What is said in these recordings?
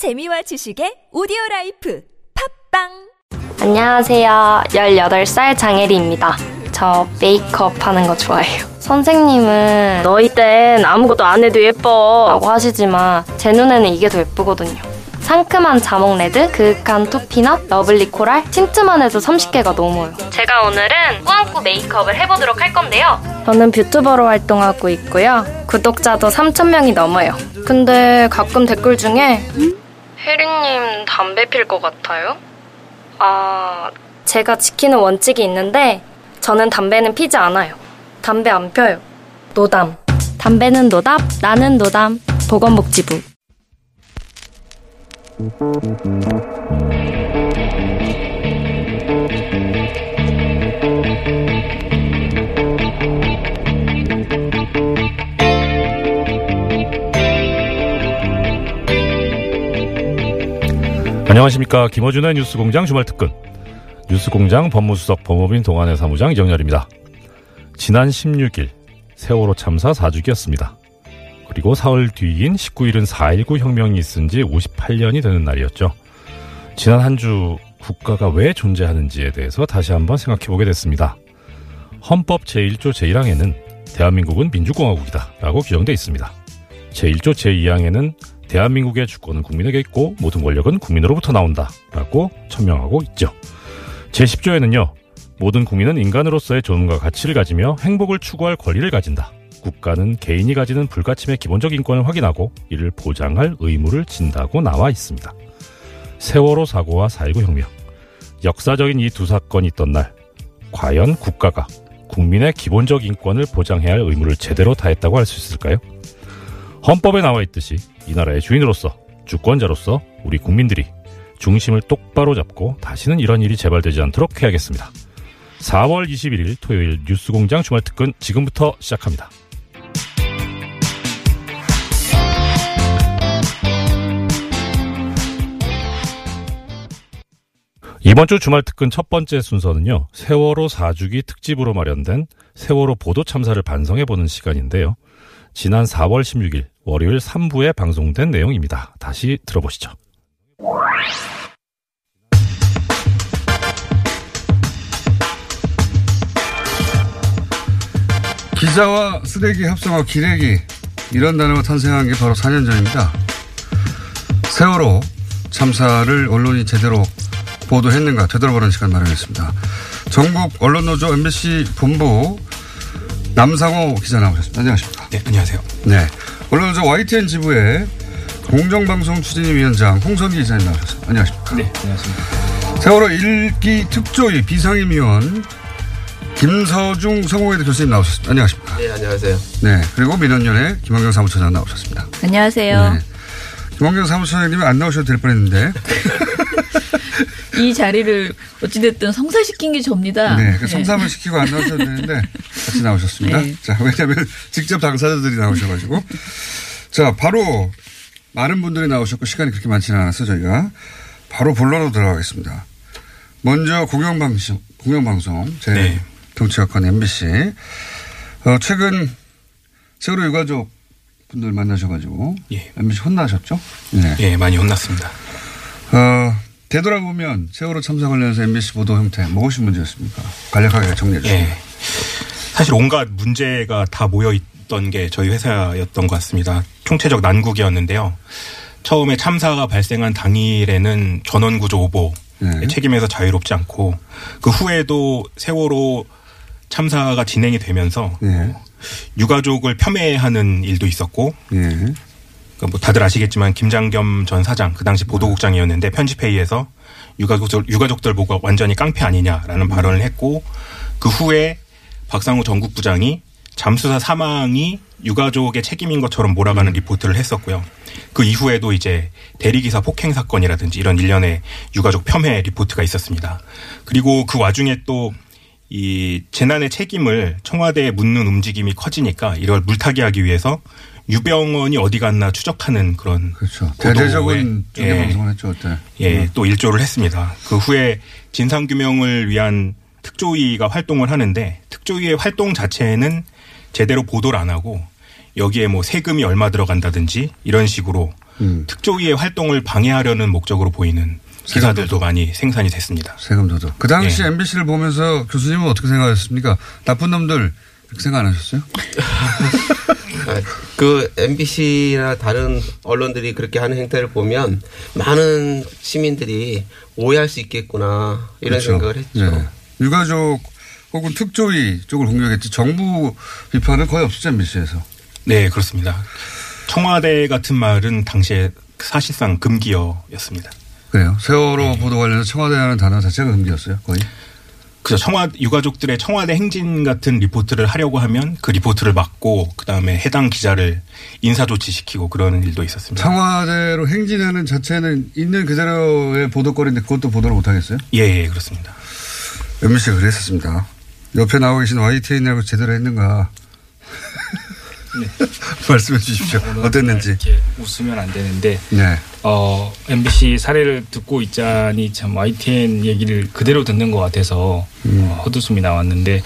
재미와 지식의 오디오 라이프 팟빵 안녕하세요. 18살 장혜리입니다. 저 메이크업 하는 거 좋아해요. 선생님은 너희 땐 아무것도 안 해도 예뻐 라고 하시지만 제 눈에는 이게 더 예쁘거든요. 상큼한 자몽 red, 그윽한 toffee nut, lovely coral, 틴트만 해도 30개가 넘어요. 제가 오늘은 꾸안꾸 메이크업을 해보도록 할 건데요. 저는 뷰튜버로 활동하고 있고요. 구독자도 3,000명이 넘어요. 근데 가끔 댓글 중에 혜리님 담배 필 것 같아요? 아, 제가 지키는 원칙이 있는데 저는 담배는 피지 않아요. 담배 안 펴요. 노담. 담배는 노답, 나는 노담. 보건복지부. 안녕하십니까 김어준의 뉴스공장 주말특근 뉴스공장 법무수석 법무빈 동안의 사무장 이정열입니다. 지난 16일 세월호 참사 4주기였습니다. 그리고 사흘 뒤인 19일은 4.19 혁명이 있은 지 58년이 되는 날이었죠. 지난 한 주 국가가 왜 존재하는지에 대해서 다시 한번 생각해보게 됐습니다. 헌법 제1조 제1항에는 대한민국은 민주공화국이다 라고 규정되어 있습니다. 제1조 제2항에는 대한민국의 주권은 국민에게 있고 모든 권력은 국민으로부터 나온다 라고 천명하고 있죠. 제10조에는요. 모든 국민은 인간으로서의 존엄과 가치를 가지며 행복을 추구할 권리를 가진다. 국가는 개인이 가지는 불가침의 기본적 인권을 확인하고 이를 보장할 의무를 진다고 나와 있습니다. 세월호 사고와 4.19 혁명. 역사적인 이 두 사건이 있던 날, 과연 국가가 국민의 기본적 인권을 보장해야 할 의무를 제대로 다했다고 할 수 있을까요? 헌법에 나와 있듯이 이 나라의 주인으로서, 주권자로서 우리 국민들이 중심을 똑바로 잡고 다시는 이런 일이 재발되지 않도록 해야겠습니다. 4월 21일 토요일 뉴스공장 주말특근 지금부터 시작합니다. 이번 주 주말 특근 첫 번째 순서는요, 세월호 4주기 특집으로 마련된 세월호 보도 참사를 반성해보는 시간인데요. 지난 4월 16일 월요일 3부에 방송된 내용입니다. 다시 들어보시죠. 기자와 쓰레기 합성어 기레기 이런 단어가 탄생한 게 바로 4년 전입니다. 세월호 참사를 언론이 제대로 보도했는가 되돌아보는 시간 마련했습니다. 전국 언론노조 MBC 본부 남상호 기자 나오셨습니다. 안녕하십니까? 네, 안녕하세요. 네. 언론노조 YTN 지부의 공정방송 추진위원장 홍성기 기자님 나오셨습니다. 안녕하십니까? 네, 안녕하십니까. 세월호 1기 특조위 비상임위원 김서중 성공회대 교수님 나오셨습니다. 안녕하십니까? 네, 안녕하세요. 네. 그리고 민원연의 김원경 사무처장 나오셨습니다. 안녕하세요. 네. 김원경 사무처장님은 안 나오셔도 될 뻔했는데. 이 자리를 어찌됐든 성사시킨 게 접니다. 네. 그 성삼을 시키고 안 나오셔도 되는데 같이 나오셨습니다. 네. 자, 왜냐면 직접 당사자들이 나오셔가지고. 자, 바로 많은 분들이 나오셨고 시간이 그렇게 많지는 않아서 저희가 바로 본론으로 들어가겠습니다. 먼저 공영방송, 공영방송, 제 네. 정치학관 MBC. 어, 최근 세월호 유가족 분들 만나셔가지고 예. MBC 혼나셨죠? 네. 예, 많이 혼났습니다. 어, 되돌아보면 세월호 참사 관련해서 MBC 보도 형태 무엇이 문제였습니까? 간략하게 정리해 주세요. 예. 사실 온갖 문제가 다 모여 있던 게 저희 회사였던 것 같습니다. 총체적 난국이었는데요. 처음에 참사가 발생한 당일에는 전원구조 오보 네. 책임에서 자유롭지 않고 그 후에도 세월호 참사가 진행이 되면서 예. 유가족을 폄훼하는 일도 있었고 예. 그러니까 뭐 다들 아시겠지만 김장겸 전 사장 그 당시 보도국장이었는데 편집회의에서 유가족들 유가족들 보고 완전히 깡패 아니냐라는 발언을 했고 그 후에 박상우 전국 부장이 잠수사 사망이 유가족의 책임인 것처럼 몰아가는 리포트를 했었고요. 그 이후에도 이제 대리기사 폭행 사건이라든지 이런 일련의 유가족 폄훼 리포트가 있었습니다. 그리고 그 와중에 또 이 재난의 책임을 청와대에 묻는 움직임이 커지니까 이걸 물타기하기 위해서 유병원이 어디 갔나 추적하는 그런 그렇죠. 대대적인 예. 방송을 했죠, 그때. 예, 또 일조를 했습니다. 그 후에 진상 규명을 위한 특조위가 활동을 하는데 특조위의 활동 자체는 제대로 보도를 안 하고 여기에 뭐 세금이 얼마 들어간다든지 이런 식으로 음. 특조위의 활동을 방해하려는 목적으로 보이는 기사들도 많이 생산이 됐습니다. 세금 도둑. 그 당시 예. MBC를 보면서 교수님은 어떻게 생각하셨습니까? 나쁜 놈들 그렇게 생각 안 하셨어요? 아, 그 MBC나 다른 언론들이 그렇게 하는 행태를 보면 많은 시민들이 오해할 수 있겠구나 이런 그렇죠. 생각을 했죠. 예. 유가족 혹은 특조위 쪽을 공격했지 정부 비판은 거의 없었죠 MBC에서. 네, 그렇습니다. 청와대 같은 말은 당시에 사실상 금기어였습니다. 그래요. 세월호 네. 보도 관련해서 청와대라는 단어 자체가 금기였어요. 거의. 그래서 청와 유가족들의 청와대 행진 같은 리포트를 하려고 하면 그 리포트를 막고 그 다음에 해당 기자를 인사 조치시키고 그런 일도 있었습니다. 청와대로 행진하는 자체는 있는 그대로의 보도거리인데 그것도 보도를 못 하겠어요? 예, 예, 그렇습니다. MBC가 그랬었습니다. 옆에 나오고 계신 YTN이라고 제대로 했는가. 말씀해 주십시오. 어땠는지. 이렇게 웃으면 안 되는데 네. 어, MBC 사례를 듣고 있자니 참 YTN 얘기를 그대로 듣는 것 같아서 음. 어, 헛웃음이 나왔는데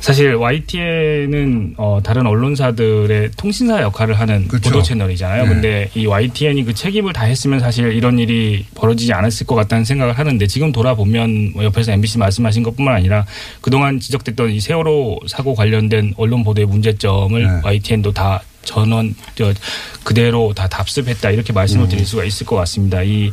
사실 YTN은 어, 다른 언론사들의 통신사 역할을 하는 그렇죠. 보도 채널이잖아요. 네. 근데 이 YTN이 그 책임을 다 했으면 사실 이런 일이 벌어지지 않았을 것 같다는 생각을 하는데 지금 돌아보면 뭐 옆에서 MBC 말씀하신 것뿐만 아니라 그동안 지적됐던 이 세월호 사고 관련된 언론 보도의 문제점을 네. YTN도 다 전원 저 그대로 다 답습했다 이렇게 말씀을 드릴 수가 있을 것 같습니다. 이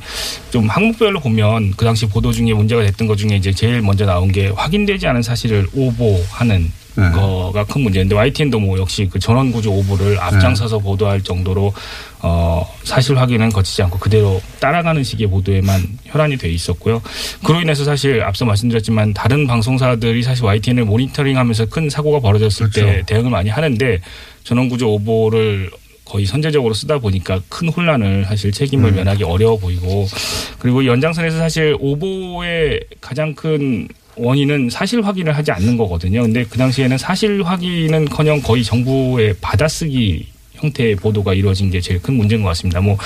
좀 항목별로 보면 그 당시 보도 중에 문제가 됐던 것 중에 이제 제일 먼저 나온 게 확인되지 않은 사실을 오보하는 네. 거가 큰 문제인데 YTN도 뭐 역시 그 전원 구조 오보를 앞장서서 보도할 정도로 어 사실 확인은 거치지 않고 그대로 따라가는 식의 보도에만 혈안이 돼 있었고요. 그로 인해서 사실 앞서 말씀드렸지만 다른 방송사들이 사실 YTN을 모니터링하면서 큰 사고가 벌어졌을 때 그렇죠. 대응을 많이 하는데 전원 구조 오보를 거의 선제적으로 쓰다 보니까 큰 혼란을 사실 책임을 음. 면하기 어려워 보이고 그리고 이 연장선에서 사실 오보의 가장 큰 원인은 사실 확인을 하지 않는 거거든요. 근데 그 당시에는 사실 확인은커녕 거의 정부의 받아쓰기 형태의 보도가 이루어진 게 제일 큰 문제인 것 같습니다. 뭐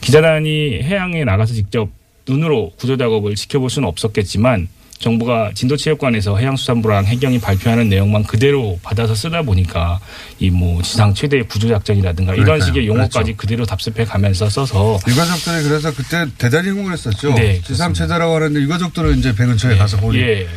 기자단이 해양에 나가서 직접 눈으로 구조 작업을 지켜볼 수는 없었겠지만 정부가 진도체육관에서 해양수산부랑 해경이 발표하는 내용만 그대로 받아서 쓰다 보니까 이 뭐 지상 최대의 구조 작전이라든가 이런 그러니까요. 식의 용어까지 그렇죠. 그대로 답습해 가면서 써서 유가족들이 그래서 그때 대단히 흥분했었죠. 네, 지상체대라고 하는데 유가족들은 이제 배 근처에 가서 보니 예.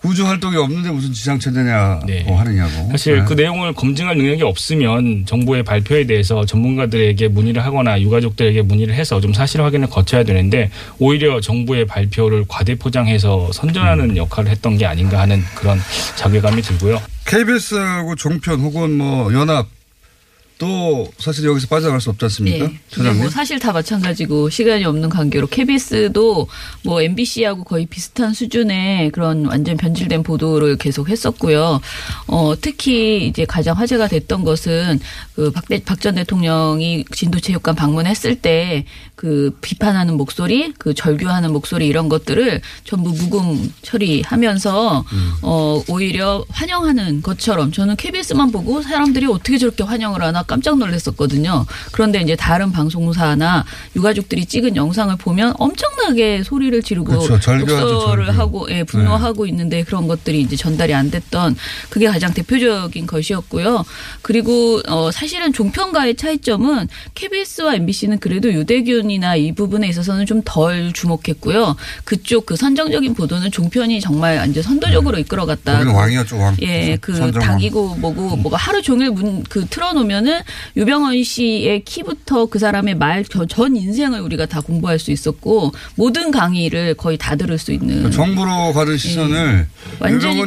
구조 활동이 없는데 무슨 지상체대냐고 네. 하느냐고. 사실 네. 그 내용을 검증할 능력이 없으면 정부의 발표에 대해서 전문가들에게 문의를 하거나 유가족들에게 문의를 해서 좀 사실 확인을 거쳐야 되는데 오히려 정부의 발표를 과대 포장해서 선전하는 역할을 했던 게 아닌가 하는 그런 자괴감이 들고요. KBS하고 종편 혹은 뭐 연합 또 사실 여기서 빠져나갈 수 없지 않습니까? 예. 근데 처장님? 뭐 사실 다 마찬가지고 시간이 없는 관계로 KBS도 뭐 MBC하고 거의 비슷한 수준의 그런 완전 변질된 보도를 계속 했었고요. 어, 특히 이제 가장 화제가 됐던 것은 그 박 전 대통령이 진도체육관 방문했을 때 그 비판하는 목소리, 그 절규하는 목소리 이런 것들을 전부 묵음 처리하면서 어, 오히려 환영하는 것처럼 저는 KBS만 보고 사람들이 어떻게 저렇게 환영을 하나 깜짝 놀랐었거든요. 그런데 이제 다른 방송사나 유가족들이 찍은 영상을 보면 엄청나게 소리를 지르고 그렇죠. 욕설을. 하고 예, 분노하고 있는데 그런 것들이 이제 전달이 안 됐던 그게 가장 대표적인 것이었고요. 그리고 어 사실은 종편과의 차이점은 KBS와 MBC는 그래도 유대균이나 이 부분에 있어서는 좀 덜 주목했고요. 그쪽 그 선정적인 보도는 종편이 정말 완전 선도적으로 이끌어갔다. 거기는 왕이었죠, 왕. 예, 그. 닭이고 뭐고 뭐가 하루 종일 문 그 틀어놓으면은 유병헌 씨의 키부터 그 사람의 말 전 인생을 우리가 다 공부할 수 있었고 모든 강의를 거의 다 들을 수 있는 그 정부로 가는 시선을 예. 완전히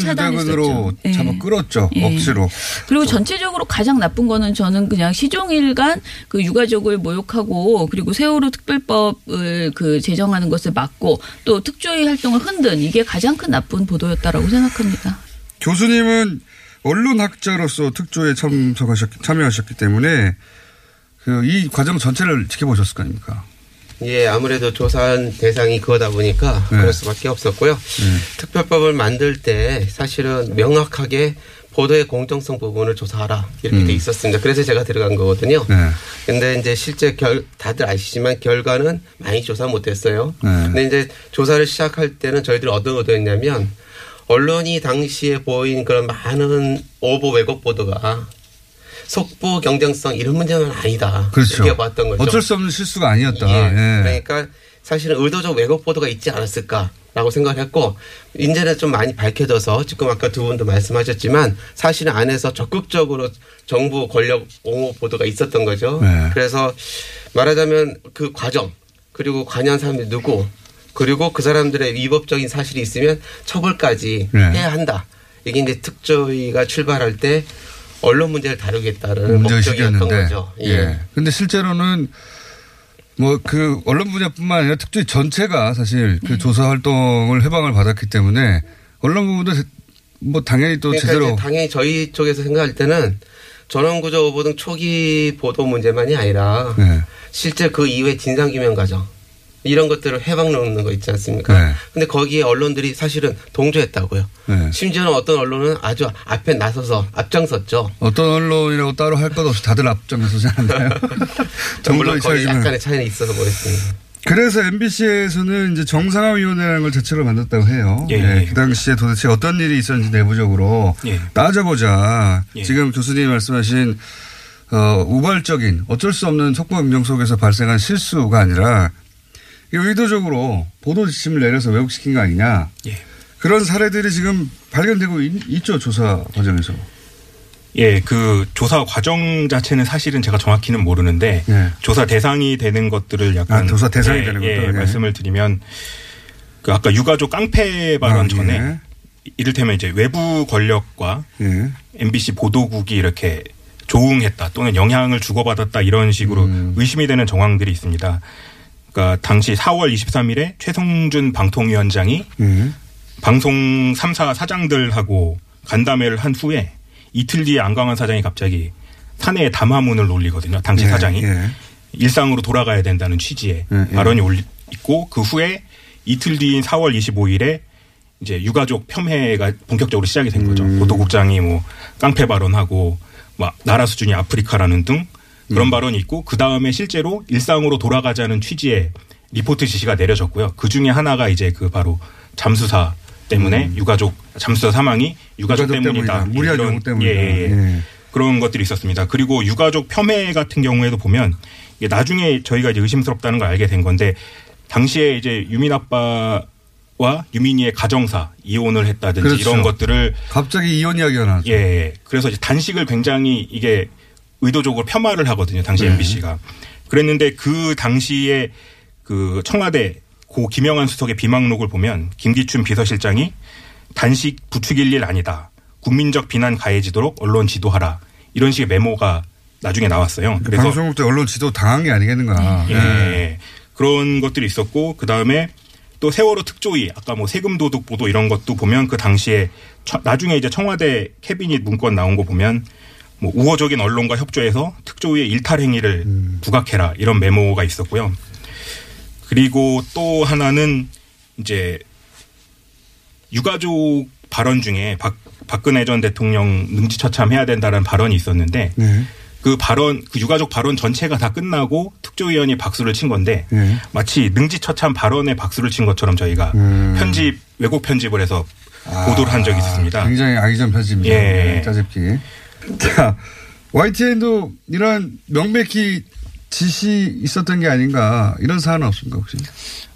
예. 잡아 끌었죠. 예. 억지로. 그리고 전체적으로 가장 나쁜 거는 저는 그냥 시종일관 그 유가족을 모욕하고 그리고 세월호 특별법을 그 제정하는 것을 막고 또 특조위 활동을 흔든 이게 가장 큰 나쁜 보도였다라고 생각합니다. 교수님은 언론학자로서 특조에 참석하셨, 참여하셨기 때문에 그 이 과정 전체를 지켜보셨을 거 아닙니까? 예, 아무래도 조사한 대상이 그거다 보니까 네. 그럴 수밖에 없었고요. 특별법을 만들 때 사실은 명확하게 보도의 공정성 부분을 조사하라 이렇게 돼 있었습니다. 그래서 제가 들어간 거거든요. 네. 근데 이제 실제 결 다들 아시지만 결과는 많이 조사 못했어요. 네. 근데 이제 조사를 시작할 때는 저희들이 어떤 의도였냐면 언론이 당시에 보인 그런 많은 오보 왜곡 보도가 속보 경쟁성 이런 문제는 아니다. 그렇죠. 이렇게 봤던 거죠. 어쩔 수 없는 실수가 아니었다. 예. 예. 그러니까 사실은 의도적 왜곡 보도가 있지 않았을까라고 생각을 했고 이제는 좀 많이 밝혀져서 지금 아까 두 분도 말씀하셨지만 사실은 안에서 적극적으로 정부 권력 옹호 보도가 있었던 거죠. 네. 그래서 말하자면 그 과정 그리고 관여한 사람들이 누구 그리고 그 사람들의 위법적인 사실이 있으면 처벌까지 네. 해야 한다. 이게 이제 특조위가 출발할 때 언론 문제를 다루겠다는 목적이었던. 거죠. 예. 근데 실제로는 뭐 그 언론 분야뿐만 아니라 특조위 전체가 사실 네. 그 조사 활동을 해방을 받았기 때문에 언론 부분도 제- 뭐 당연히 또 그러니까 제대로 당연히 저희 쪽에서 생각할 때는 전원구조 오보 등 초기 보도 문제만이 아니라 네. 실제 그 이후에 진상규명 과정 이런 것들을 해방 놓는 거 있지 않습니까? 네. 근데 거기에 언론들이 사실은 동조했다고요. 네. 심지어는 어떤 언론은 아주 앞에 나서서 앞장섰죠. 어떤 언론이라고 따로 할 것 없이 다들 앞장서지 않나요? 물론 거기. 약간의 차이는 있어서 보겠습니다. 그래서 MBC에서는 이제 정상화위원회라는 걸 제출을 만들었다고 해요. 예, 예, 예. 그 당시에 도대체 어떤 일이 있었는지 내부적으로 예. 따져보자. 예. 지금 교수님이 말씀하신 어, 우발적인 어쩔 수 없는 속보 경쟁 속에서 발생한 실수가 아니라 이 의도적으로 보도 지침을 내려서 왜곡시킨 거 아니냐. 예. 그런 사례들이 지금 발견되고 있, 죠 조사 과정에서. 예, 그 조사 과정 자체는 사실은 제가 정확히는 모르는데 예. 조사 대상이 되는 것들을 약간 아, 조사 대상이 예, 되는 예, 것들. 예. 말씀을 드리면 그 아까 유가족 깡패 발언 아, 전에 예. 이를테면 이제 외부 권력과 예. MBC 보도국이 이렇게 조응했다 또는 영향을 주고받았다 이런 식으로 음. 의심이 되는 정황들이 있습니다. 그러니까 당시 4월 23일에 최성준 방통위원장이 예. 방송 3사 사장들하고 간담회를 한 후에 이틀 뒤에 안광한 사장이 갑자기 사내에 담화문을 올리거든요. 당시 예, 사장이 예. 일상으로 돌아가야 된다는 취지의 예, 예. 발언이 올리 있고 그 후에 이틀 뒤인 4월 25일에 이제 유가족 폄훼가 본격적으로 시작이 된 거죠. 음. 보도국장이 뭐 깡패 발언하고 막 나라 수준이 아프리카라는 등 그런 음. 발언이 있고 그 다음에 실제로 일상으로 돌아가자는 취지의 리포트 지시가 내려졌고요. 그 중에 하나가 이제 그 바로 잠수사 때문에 유가족 잠수사 사망이 유가족, 음. 유가족 때문이다. 무리한 이런- 때문이다. 예, 예, 예. 예. 그런 것들이 있었습니다. 그리고 유가족 폄훼 같은 경우에도 보면 이게 나중에 저희가 이제 의심스럽다는 걸 알게 된 건데 당시에 이제 유민 아빠 와 유민이의 가정사 이혼을 했다든지 그렇죠. 이런 것들을 갑자기 이혼 이야기가 나왔죠. 예, 예. 그래서 이제 단식을 굉장히 이게 의도적으로 폄하를 하거든요. 당시 네. MBC가. 그랬는데 그 당시에 그 청와대 고 김영환 수석의 비망록을 보면 김기춘 비서실장이 단식 부추길 일 아니다. 국민적 비난 가해지도록 언론 지도하라. 이런 식의 메모가 나중에 나왔어요. 그래서 방송국 때 언론 지도 당한 게 아니겠는가. 예, 예. 그런 것들이 있었고 그 다음에 또 세월호 특조위 아까 뭐 세금 도둑 보도 이런 것도 보면 그 당시에 처- 나중에 이제 청와대 캐비닛 문건 나온 거 보면 뭐 우호적인 언론과 협조해서 특조위의 일탈 행위를 부각해라 이런 메모가 있었고요. 그리고 또 하나는 이제 유가족 발언 중에 박, 박근혜 전 대통령 능지처참해야 된다는 발언이 있었는데 네. 그 발언, 그 유가족 발언 전체가 다 끝나고 특조위원이 박수를 친 건데 네. 마치 능지처참 발언에 박수를 친 것처럼 저희가 음. 편집 왜곡 편집을 해서 아, 보도를 한 적이 있었습니다. 굉장히 악의적 편집입니다. 예. 네, 짜집기. 자, YTN도 이런 명백히 지시 있었던 게 아닌가 이런 사안은 없습니까 혹시?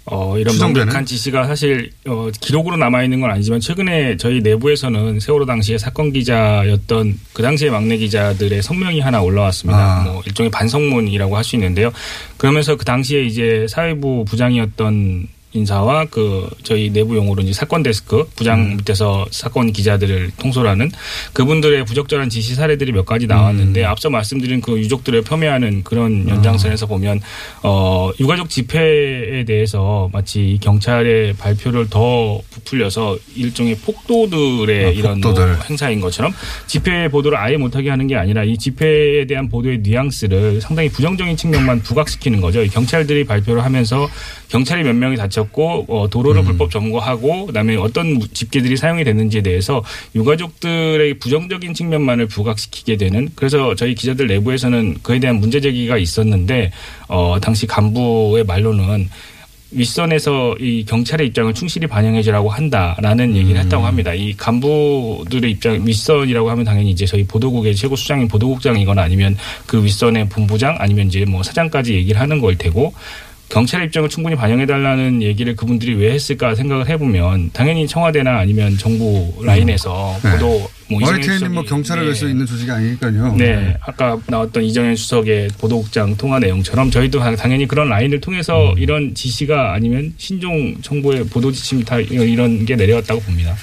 어, 이런 추정되는? 명백한 지시가 사실 어, 기록으로 남아 있는 건 아니지만 최근에 저희 내부에서는 세월호 당시에 사건 기자였던 그 당시의 막내 기자들의 성명이 하나 올라왔습니다. 아. 뭐 일종의 반성문이라고 할 수 있는데요. 그러면서 그 당시에 이제 사회부 부장이었던 인사와 그 저희 내부 용어로 이제 사건 데스크 부장 음. 밑에서 사건 기자들을 통솔하는 그분들의 부적절한 지시 사례들이 몇 가지 나왔는데 음. 앞서 말씀드린 그 유족들을 폄훼하는 그런 연장선에서 보면 어 유가족 집회에 대해서 마치 이 경찰의 발표를 더 부풀려서 일종의 폭도들의 아, 이런 폭도들. 뭐 행사인 것처럼 집회 보도를 아예 못하게 하는 게 아니라 이 집회에 대한 보도의 뉘앙스를 상당히 부정적인 측면만 부각시키는 거죠. 이 경찰들이 발표를 하면서 경찰이 몇 명이 다 쳤고 어, 도로를 음. 불법 점거하고 그다음에 어떤 집계들이 사용이 됐는지에 대해서 유가족들의 부정적인 측면만을 부각시키게 되는 그래서 저희 기자들 내부에서는 그에 대한 문제 제기가 있었는데 어, 당시 간부의 말로는 윗선에서 이 경찰의 입장을 충실히 반영해주라고 한다라는 얘기를 했다고 합니다. 이 간부들의 입장 윗선이라고 하면 당연히 이제 저희 보도국의 최고 수장인 보도국장이거나 아니면 그 윗선의 본부장 아니면 이제 뭐 사장까지 얘기를 하는 걸 테고 경찰의 입장을 충분히 반영해달라는 얘기를 그분들이 왜 했을까 생각을 해보면 당연히 청와대나 아니면 정부 라인에서 네. 보도 뭐 이정현 뭐 수석이- 경찰을 네. 위해서 있는 조직이 아니니까요. 네, 아까 나왔던 이정현 수석의 보도국장 통화 내용처럼 저희도 당- 당연히 그런 라인을 통해서 음. 이런 지시가 아니면 신종 정부의 보도 지침 다 이런 게 내려왔다고 봅니다.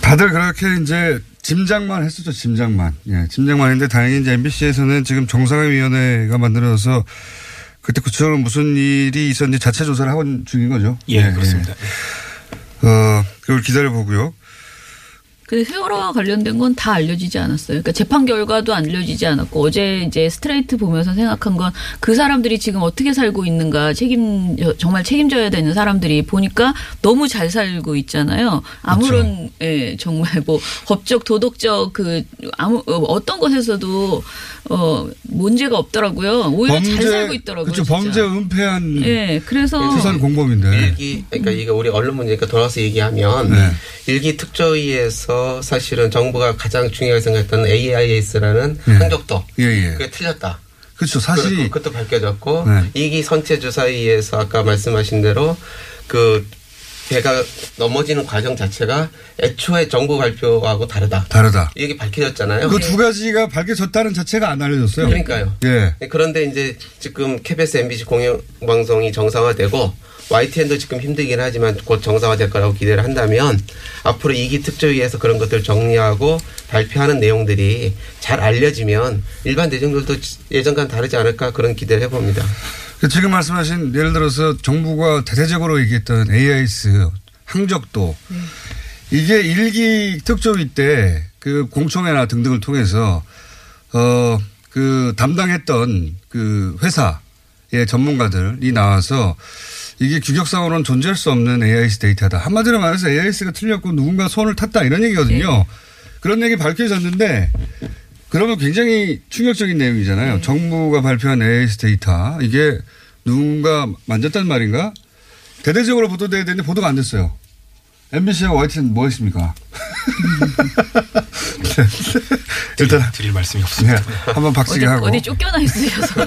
다들 그렇게 이제 짐작만 했었죠, 짐작만. 예, 짐작만 했는데 다행히 이제 MBC에서는 지금 정상회의원회가 만들어서 그때 구체적으로 무슨 일이 있었는지 자체 조사를 하고 중인 거죠. 예, 그렇습니다. 어, 그걸 기다려 보고요. 근데 세월호와 관련된 건 다 알려지지 않았어요. 그러니까 재판 결과도 알려지지 않았고 어제 이제 스트레이트 보면서 생각한 건 그 사람들이 지금 어떻게 살고 있는가 책임 정말 책임져야 되는 사람들이 보니까 너무 잘 살고 있잖아요. 아무런 예, 정말 뭐 법적 도덕적 그 아무 어, 어떤 것에서도 어 문제가 없더라고요. 오히려 잘 살고 있더라고요. 그렇죠. 진짜. 범죄 은폐한 예, 그래서 수산 공범인데. 일기 그러니까 이게 우리 언론 문제니까 돌아서 얘기하면 네. 일기 특조위에서 사실은 정부가 가장 중요하게 생각했던 AIS라는 예. 항적도 예, 예. 그게 틀렸다. 그렇죠. 사실이 그- 그것도 밝혀졌고 네. 이기 선체 주사위에서 아까 말씀하신 대로 그 배가 넘어지는 과정 자체가 애초에 정부 발표하고 다르다. 다르다. 이게 밝혀졌잖아요. 그 두 가지가 밝혀졌다는 자체가 안 알려졌어요. 그러니까요. 예. 그런데 이제 지금 KBS, MBC 공영방송이 정상화되고 YTN도 지금 힘들긴 하지만 곧 정상화될 거라고 기대를 한다면 앞으로 이기 특조위에서 그런 것들 정리하고 발표하는 내용들이 잘 알려지면 일반 대중들도 예전과는 다르지 않을까 그런 기대를 해봅니다. 그 지금 말씀하신 예를 들어서 정부가 대대적으로 얘기했던 AIS 항적도 이게 일기 특조위 때 그 공청회나 등등을 통해서 어 그 담당했던 그 회사의 전문가들이 나와서 이게 규격상으로는 존재할 수 없는 AIS 데이터다. 한마디로 말해서 AIS가 틀렸고 누군가 손을 탔다 이런 얘기거든요. 그런 얘기 밝혀졌는데 그러면 굉장히 충격적인 내용이잖아요. 정부가 발표한 AIS 데이터 이게 누군가 만졌단 말인가? 대대적으로 보도돼야 되는데 보도가 안 됐어요. MBC와 YT는 뭐 했습니까? 일단 드릴 말씀이 네, 없습니다. 한번 박치기 하고 어디 쫓겨나 있으셔서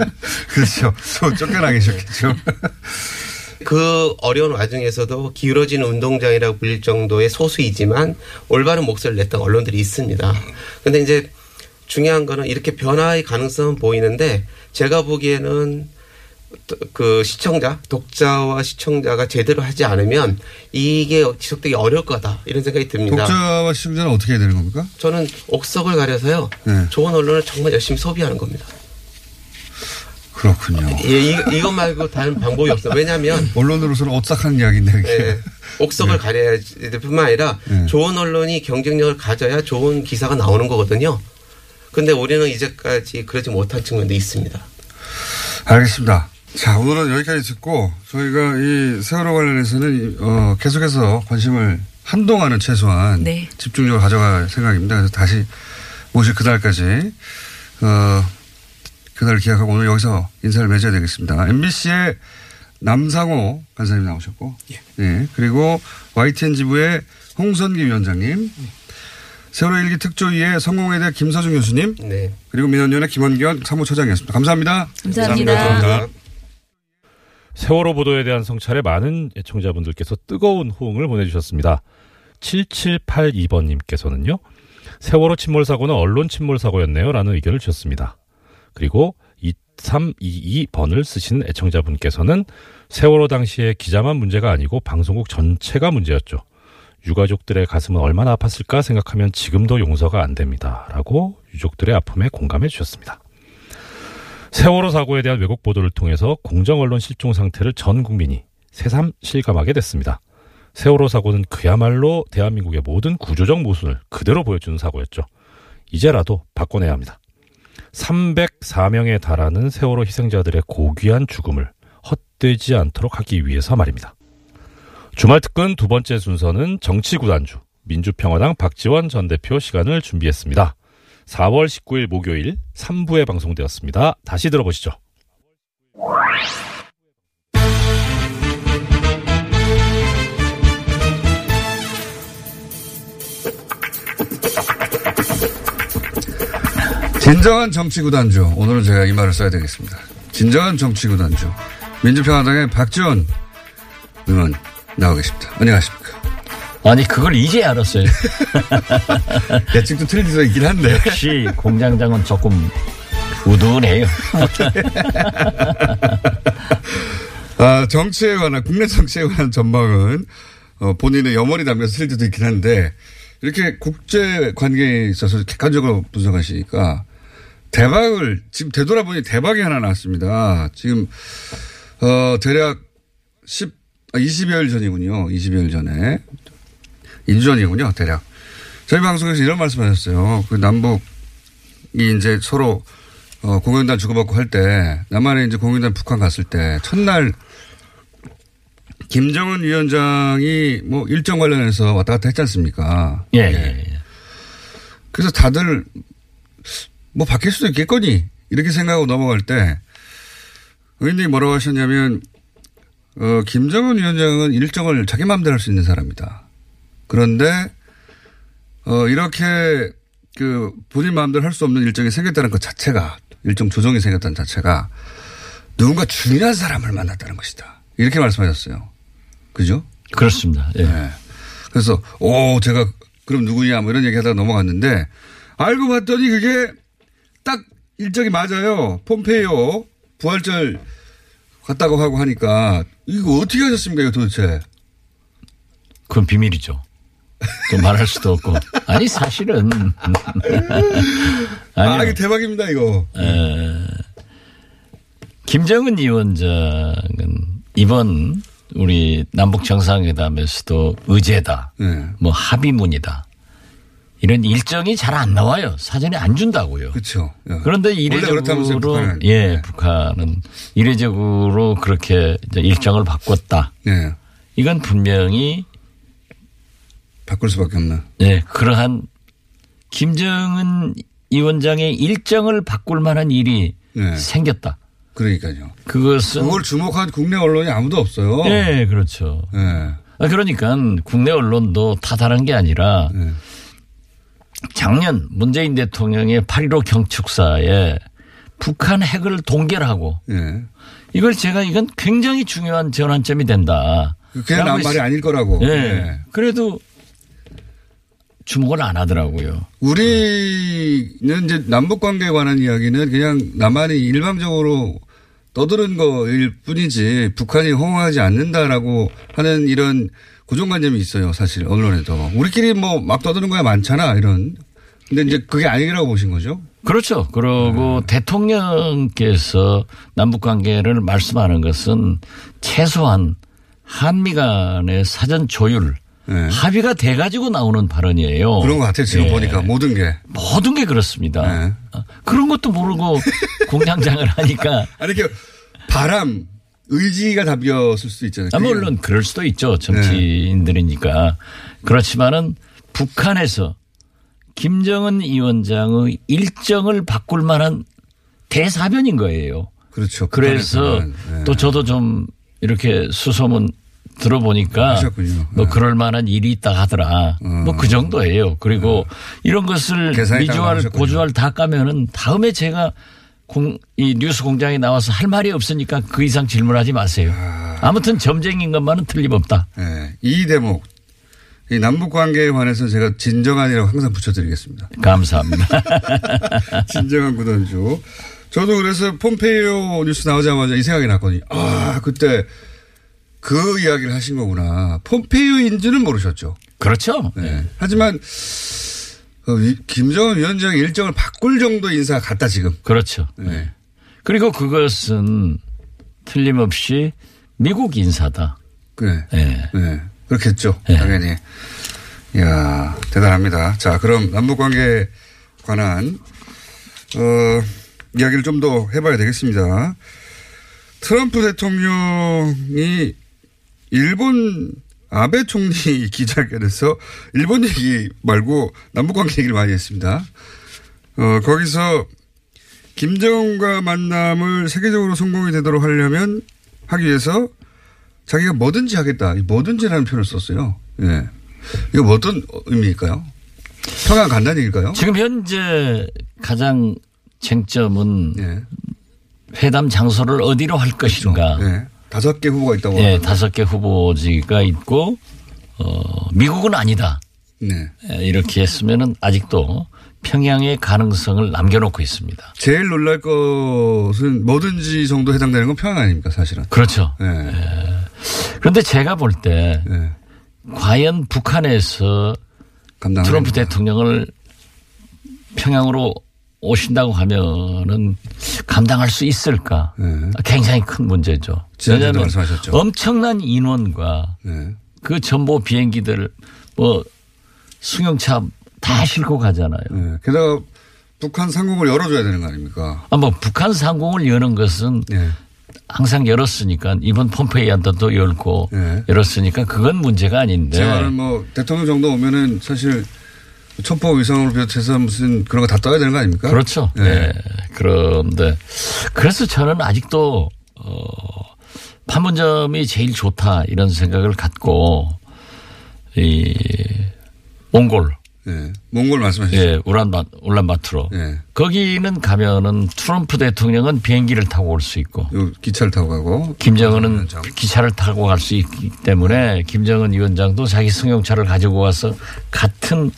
그렇죠. 또 쫓겨나 계셨겠죠. 그 어려운 와중에서도 기울어진 운동장이라고 불릴 정도의 소수이지만 올바른 목소리를 냈던 언론들이 있습니다. 근데 이제 중요한 거는 이렇게 변화의 가능성은 보이는데 제가 보기에는 그 시청자, 독자와 시청자가 제대로 하지 않으면 이게 지속되기 어려울 거다 이런 생각이 듭니다. 독자와 시청자는 어떻게 해야 되는 겁니까? 저는 옥석을 가려서요. 네. 좋은 언론을 정말 열심히 소비하는 겁니다. 그렇군요. 예, 이, 이것 말고 다른 방법이 없어요. 왜냐하면 언론으로서는 오싹한 이야기인데. 예, 옥석을 가려야 될 뿐만 아니라 네. 좋은 언론이 경쟁력을 가져야 좋은 기사가 나오는 거거든요. 근데 우리는 이제까지 그러지 못한 측면도 있습니다. 알겠습니다. 자, 오늘은 여기까지 듣고 저희가 이 세월호 관련해서는 어, 계속해서 관심을 한동안은 최소한 네. 집중적으로 가져갈 생각입니다. 그래서 다시 모실 그날까지 어, 그날 기약하고 오늘 여기서 인사를 맺어야 되겠습니다. MBC의 남상호 간사님 나오셨고, 예. 그리고 YTN 지부의 홍선기 위원장님, 세월호 일기 특조위의 성공회대 김서중 교수님, 네. 그리고 민원위원회 김원기원 사무처장이었습니다. 감사합니다. 감사합니다. 감사합니다. 세월호 보도에 대한 성찰에 많은 애청자분들께서 뜨거운 호응을 보내주셨습니다. 7782번님께서는요, 세월호 침몰 사고는 언론 침몰 사고였네요. 라는 의견을 주셨습니다. 그리고 2322번을 쓰신 애청자분께서는 세월호 당시에 기자만 문제가 아니고 방송국 전체가 문제였죠. 유가족들의 가슴은 얼마나 아팠을까 생각하면 지금도 용서가 안 됩니다. 라고 유족들의 아픔에 공감해 주셨습니다. 세월호 사고에 대한 왜곡 보도를 통해서 공정 언론 실종 상태를 전 국민이 새삼 실감하게 됐습니다. 세월호 사고는 그야말로 대한민국의 모든 구조적 모순을 그대로 보여주는 사고였죠. 이제라도 바꿔내야 합니다. 304명에 달하는 세월호 희생자들의 고귀한 죽음을 헛되지 않도록 하기 위해서 말입니다. 주말 특근 두 번째 순서는 정치구단주 민주평화당 박지원 전 대표 시간을 준비했습니다. 4월 19일 목요일 3부에 방송되었습니다. 다시 들어보시죠. 진정한 정치구단주. 오늘은 제가 이 말을 써야 되겠습니다. 진정한 정치구단주. 민주평화당의 박지원 의원 나오겠습니다. 안녕하십니까. 아니 그걸 이제 알았어요. 예측도 수도 있긴 한데. 역시 공장장은 조금 우둔해요. 아, 정치에 관한, 국내 정치에 관한 전망은, 어, 본인의 염원이 담겨서 수도 있긴 한데, 이렇게 국제 관계에 있어서 객관적으로 분석하시니까, 대박을, 지금 되돌아보니 대박이 하나 났습니다. 지금, 어, 대략 10, 아, 20여일 전이군요. 20여일 전에. 2주 전이군요. 대략. 저희 방송에서 이런 말씀 하셨어요. 그 남북이 이제 서로 어, 공연단 주고받고 할 때, 남한에 이제 공연단 북한 갔을 때, 첫날, 김정은 위원장이 뭐 일정 관련해서 왔다 갔다 했지 않습니까? 예, 예, 예. 그래서 다들 뭐 바뀔 수도 있겠거니 이렇게 생각하고 넘어갈 때 의원님이 뭐라고 하셨냐면 어, 김정은 위원장은 일정을 자기 마음대로 할 수 있는 사람이다. 그런데 어, 이렇게 그 본인 마음대로 할 수 없는 일정이 생겼다는 것 자체가 일정 조정이 생겼다는 자체가 누군가 중요한 사람을 만났다는 것이다. 이렇게 말씀하셨어요. 그죠? 그렇습니다. 예. 네. 그래서 오 제가 그럼 누구냐 뭐 이런 얘기하다가 넘어갔는데 알고 봤더니 그게 딱 일정이 맞아요. 폼페이오 부활절 갔다고 하고 하니까 이거 어떻게 하셨습니까 이거 도대체? 그건 비밀이죠. 또 말할 수도 없고. 아니 사실은 아 아니요. 이게 대박입니다 이거. 에, 김정은 위원장은 이번 우리 남북 정상회담에서도 의제다, 네. 뭐 합의문이다 이런 일정이 잘 안 나와요. 사전에 안 준다고요. 그렇죠. 그런데 이례적으로 북한은. 예, 네. 북한은 이례적으로 그렇게 일정을 바꿨다. 네. 이건 분명히 바꿀 수밖에 없나. 네, 그러한 김정은 위원장의 일정을 바꿀 만한 일이 네. 생겼다. 그러니까요. 그것은 그걸 주목한 국내 언론이 아무도 없어요. 네, 그렇죠. 네. 아, 그러니까 국내 언론도 타다른 게 아니라 네. 작년 문재인 대통령의 8.15 경축사에 북한 핵을 동결하고 네. 이걸 제가 이건 굉장히 중요한 전환점이 된다. 그냥 난 말이 아닐 거라고. 예. 네. 그래도 주목을 안 하더라고요. 우리는 이제 남북 관계에 관한 이야기는 그냥 남한이 일방적으로 떠드는 거일 뿐이지 북한이 호응하지 않는다라고 하는 이런 고정관념이 있어요. 사실 언론에도 우리끼리 뭐 막 떠드는 거야 많잖아 이런. 근데 이제 그게 아니라고 보신 거죠? 그렇죠. 그리고 네. 대통령께서 남북 관계를 말씀하는 것은 최소한 한미 간의 사전 조율 네. 합의가 돼 가지고 나오는 발언이에요. 그런 것 같아요. 지금 예. 보니까 모든 게. 모든 게 그렇습니다. 네. 어, 그런 것도 모르고 공장장을 하니까 아니 이렇게 바람 의지가 답이었을 수도 있잖아요. 아, 물론 그럴 수도 있죠. 네. 정치인들이니까. 그렇지만은 북한에서 김정은 위원장의 일정을 바꿀 만한 대사변인 거예요. 그렇죠. 그래서. 네. 또 저도 좀 이렇게 수소문 들어보니까 하셨군요. 뭐 네. 그럴 만한 일이 있다 하더라. 뭐그 정도예요. 그리고 이런 것을 미주알. 고주알 다 까면은 다음에 제가 공, 이 뉴스 공장에 나와서 할 말이 없으니까 그 이상 질문하지 마세요. 아무튼 점쟁인 것만은 틀림없다. 네. 이 대목 이 남북 관계에 관해서 제가 진정한이라고 항상 붙여드리겠습니다. 감사합니다. 진정한 구단주. 저도 그래서 폼페이오 뉴스 나오자마자 이 생각이 났거든요. 아 그때 그 이야기를 하신 거구나. 폼페이오인지는 모르셨죠. 그렇죠. 네. 하지만 어, 위- 김정은 위원장 일정을 바꿀 정도 인사가 같다 지금. 그렇죠. 네. 그리고 그것은 틀림없이 미국 인사다. 네. 예. 네. 그렇겠죠. 네. 당연히. 이야, 대단합니다. 자, 그럼 남북관계에 관한, 어, 이야기를 좀 더 해봐야 되겠습니다. 트럼프 대통령이 일본 아베 총리 기자회견에서 일본 얘기 말고 남북관계 얘기를 많이 했습니다. 어, 거기서 김정은과 만남을 세계적으로 성공이 되도록 하려면 하기 위해서 자기가 뭐든지 하겠다. 이 뭐든지라는 표현을 썼어요. 예. 이거 뭐 어떤 의미일까요? 평양 간다는 얘기일까요? 지금 현재 가장 쟁점은 예. 회담 장소를 어디로 할 것인가. 예. 다섯 개 후보가 있다고. 예. 다섯 개 후보지가 있고 어, 미국은 아니다. 네. 예, 이렇게 했으면은 아직도 평양의 가능성을 남겨놓고 있습니다. 제일 놀랄 것은 뭐든지 정도 해당되는 건 평양 아닙니까, 사실은. 그렇죠. 예. 그런데 제가 볼때 예. 과연 북한에서. 트럼프 대통령을 평양으로 오신다고 하면은 감당할 수 있을까? 예. 굉장히 큰 문제죠. 왜냐하면 말씀하셨죠. 엄청난 인원과 예. 그 전보 비행기들 뭐 승용차 다 싣고 가잖아요. 예. 게다가 북한 상공을 열어줘야 되는 거 아닙니까? 아, 뭐 북한 상공을 여는 것은 예. 항상 열었으니까 이번 폼페이한테도 열고 예. 열었으니까 그건 문제가 아닌데. 제 말은 뭐 대통령 정도 오면은 사실 첩보 위성을 비롯해서 무슨 그런 거 다 떠야 되는 거 아닙니까? 그렇죠. 예. 예. 그런데 그래서 저는 아직도 어 판문점이 제일 좋다 이런 생각을 갖고 이 몽골 예. 몽골 말씀하셨죠. 예 우란바 울란바토르 예. 거기는 가면은 트럼프 대통령은 비행기를 타고 올 수 있고 요 기차를 타고 가고 김정은은. 기차를 타고 갈 수 있기 때문에 김정은 위원장도 자기 승용차를 가지고 와서 같은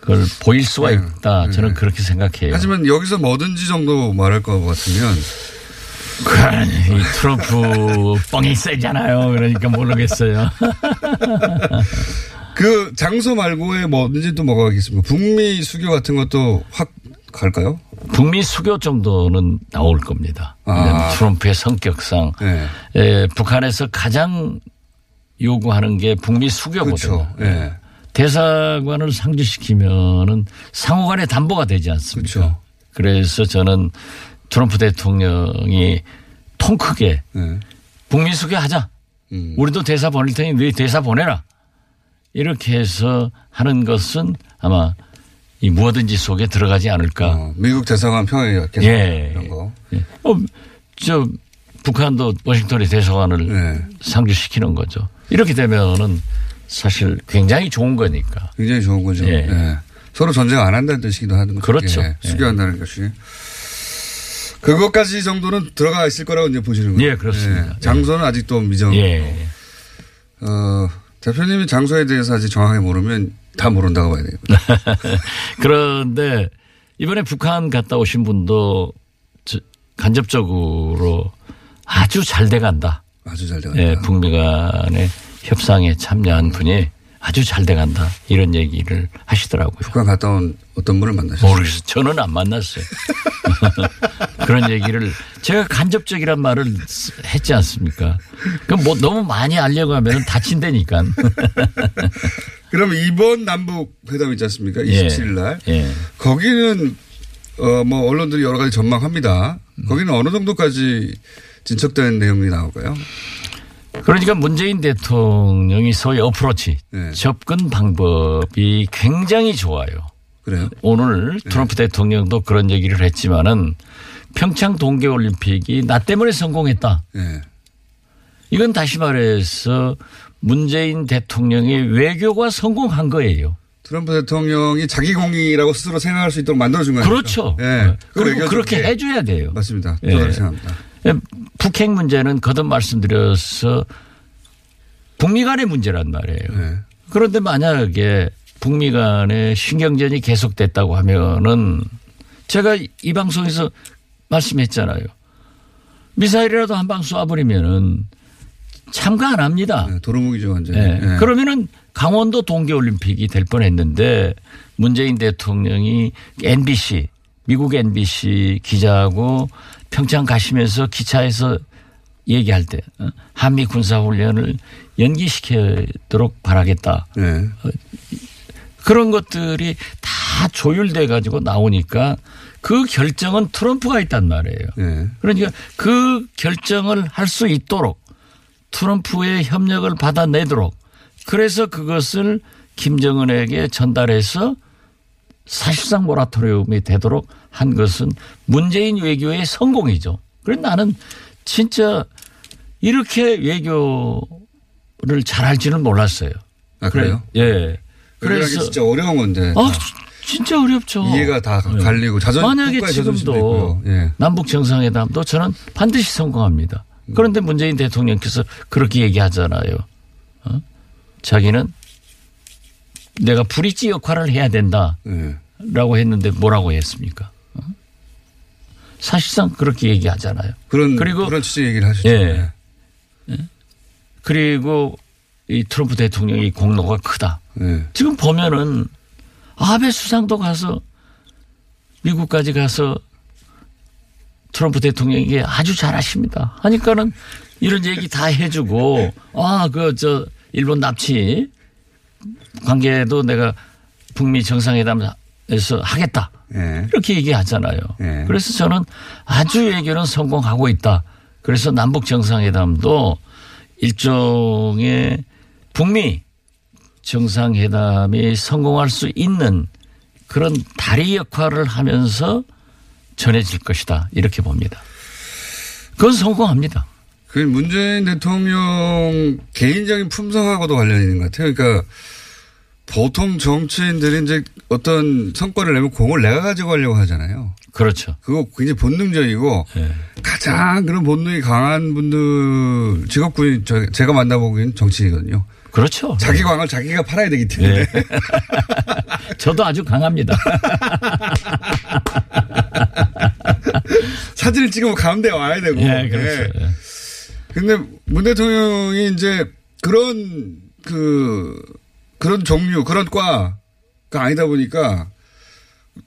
걸 보일 수가 네. 있다. 저는 그렇게 생각해요. 하지만 여기서 뭐든지 정도 말할 것 같으면 이 트럼프 뻥이 세잖아요. 그러니까 모르겠어요. 그 장소 말고의 뭐든지 또 뭐가 있겠습니까? 북미 수교 같은 것도 확 갈까요? 북미 수교 정도는 나올 겁니다. 아. 트럼프의 성격상 예. 에, 북한에서 가장 요구하는 게 북미 수교거든요. 그렇죠. 예. 대사관을 상주시키면은 상호간의 담보가 되지 않습니까? 그렇죠. 그래서 저는 트럼프 대통령이 통 크게 예. 북미 수교하자. 음. 우리도 대사 보낼 테니 너희 대사 보내라. 이렇게 해서 하는 것은 아마 이 무엇든지 속에 들어가지 않을까. 어, 미국 대사관 평양에 계속 예. 이런 거. 예. 어, 저 북한도 워싱턴에 대사관을 예. 상주시키는 거죠. 이렇게 되면은 사실 굉장히 좋은 거니까. 굉장히 좋은 거죠. 예. 예. 서로 전쟁 안 한다는 뜻이기도 하는 거죠. 그렇죠. 예. 예. 수교한다는 것이. 그것까지 정도는 들어가 있을 거라고 이제 보시는 거예요. 예, 그렇습니다. 예. 장소는 아직도 미정. 예. 어, 대표님이 장소에 대해서 아직 정확하게 모르면 다 모른다고 봐야 되겠군요. 그런데 이번에 북한 갔다 오신 분도 저- 간접적으로 아주 잘 돼간다. 아주 잘 돼간다. 예, 북미 간의 협상에 참여한 분이 아주 잘 돼간다. 이런 얘기를 하시더라고요. 북한 갔다 온 어떤 분을 만나셨어요? 모르겠어요. 저는 안 만났어요. 그런 얘기를 제가 간접적이란 말을 쓰- 했지 않습니까? 그럼 뭐 너무 많이 알려고 하면 다친다니까. 그럼 이번 남북 회담 있지 않습니까? 예. 27일 날. 예. 거기는 어, 뭐 언론들이 여러 가지 전망합니다. 거기는 어느 정도까지 진척된 내용이 나올까요? 그러니까 문재인 대통령이 소위 어프로치 네. 접근 방법이 굉장히 좋아요. 그래요? 오늘 트럼프 대통령도 그런 얘기를 했지만은 평창 동계올림픽이 나 때문에 성공했다. 예. 이건 다시 말해서 문재인 대통령의 외교가 성공한 거예요. 트럼프 대통령이 자기 공이라고 스스로 생각할 수 있도록 만들어준 거예요. 그렇죠. 예. 그걸 그리고. 그렇게 예. 해줘야 돼요. 맞습니다. 예. 저도 생각합니다. 북핵 문제는 거듭 말씀드려서 북미 간의 문제란 말이에요. 예. 그런데 만약에 북미 간의 신경전이 계속됐다고 하면은 제가 이 방송에서 말씀했잖아요. 미사일이라도 한 방 쏴버리면은 참가 안 합니다. 예, 도루묵이죠, 완전히. 예. 예. 그러면은 강원도 동계올림픽이 될 뻔했는데 문재인 대통령이 NBC 미국 NBC 기자하고 평창 가시면서 기차에서 얘기할 때 어, 한미 군사 훈련을 연기시키도록 바라겠다. 예. 그런 것들이 다 조율돼 가지고 나오니까 그 결정은 트럼프가 있단 말이에요. 예. 그러니까 그 결정을 할 수 있도록 트럼프의 협력을 받아내도록 그래서 그것을 김정은에게 전달해서 사실상 모라토리움이 되도록 한 것은 문재인 외교의 성공이죠. 그래서 나는 진짜 이렇게 외교를 잘할지는 몰랐어요. 아, 그래요? 예. 그래서 진짜 어려운 건데. 아, 진짜 어렵죠. 이해가 다 네. 갈리고 자존 만약에 지금도. 예. 남북 정상회담도 저는 반드시 성공합니다. 그런데 문재인 대통령께서 그렇게 얘기하잖아요. 어? 자기는 내가 브릿지 역할을 해야 된다라고 예. 했는데 뭐라고 했습니까? 어? 사실상 그렇게 얘기하잖아요. 그런 그리고 그런 취지 얘기를 하시죠. 예. 그리고 이 트럼프 대통령이 공로가 크다. 예. 지금 보면은 아베 수상도 가서 미국까지 가서 트럼프 대통령에게 아주 잘하십니다. 하니까는 이런 얘기 다 해주고 아 그 저 일본 납치 관계도 내가 북미 정상회담 에서 하겠다 예. 이렇게 얘기하잖아요. 예. 그래서 저는 아주 외교는 성공하고 있다. 그래서 남북 정상회담도 일종의 북미 정상회담이 성공할 수 있는 그런 다리 역할을 하면서 전해질 것이다. 이렇게 봅니다. 그건 성공합니다. 그 문재인 대통령 개인적인 품성하고도 관련이 있는 것 같아요. 그러니까 보통 정치인들이 이제 어떤 성과를 내면 공을 내가 가지고 가려고 하잖아요. 그렇죠. 그거 굉장히 본능적이고 예. 가장 그런 본능이 강한 분들 직업군이 저- 제가 만나보기엔 정치인이거든요. 그렇죠. 자기 광을 자기가 팔아야 되기 때문에. 예. 저도 아주 강합니다. 사진을 찍으면 가운데 와야 되고. 예, 그렇죠. 예. 근데 문 대통령이 이제 그런 그 그런 종류 그런 과가 아니다 보니까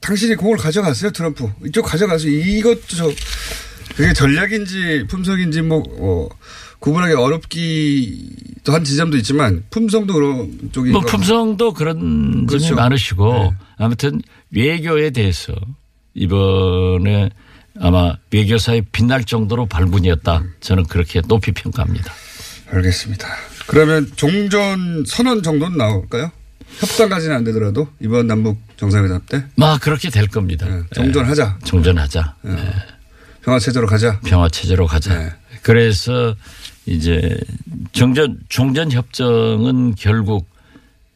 당신이 공을 가져갔어요 트럼프 이쪽 가져가서 이것도 저 그게 전략인지 품성인지 뭐 어, 구분하기 어렵기도 한 지점도 있지만 품성도 그런 쪽이 뭐 품성도 그런 그렇죠. 점이 많으시고 네. 아무튼 외교에 대해서 이번에 아마 외교사에 빛날 정도로 발군이었다. 저는 그렇게 높이 평가합니다. 알겠습니다. 그러면 종전 선언 정도는 나올까요? 협상까지는 안 되더라도 이번 남북 정상회담 때 막 그렇게 될 겁니다. 네, 종전하자. 예, 종전하자. 평화 체제로 가자. 평화 체제로 가자. 네. 그래서 이제 정전 종전 협정은 결국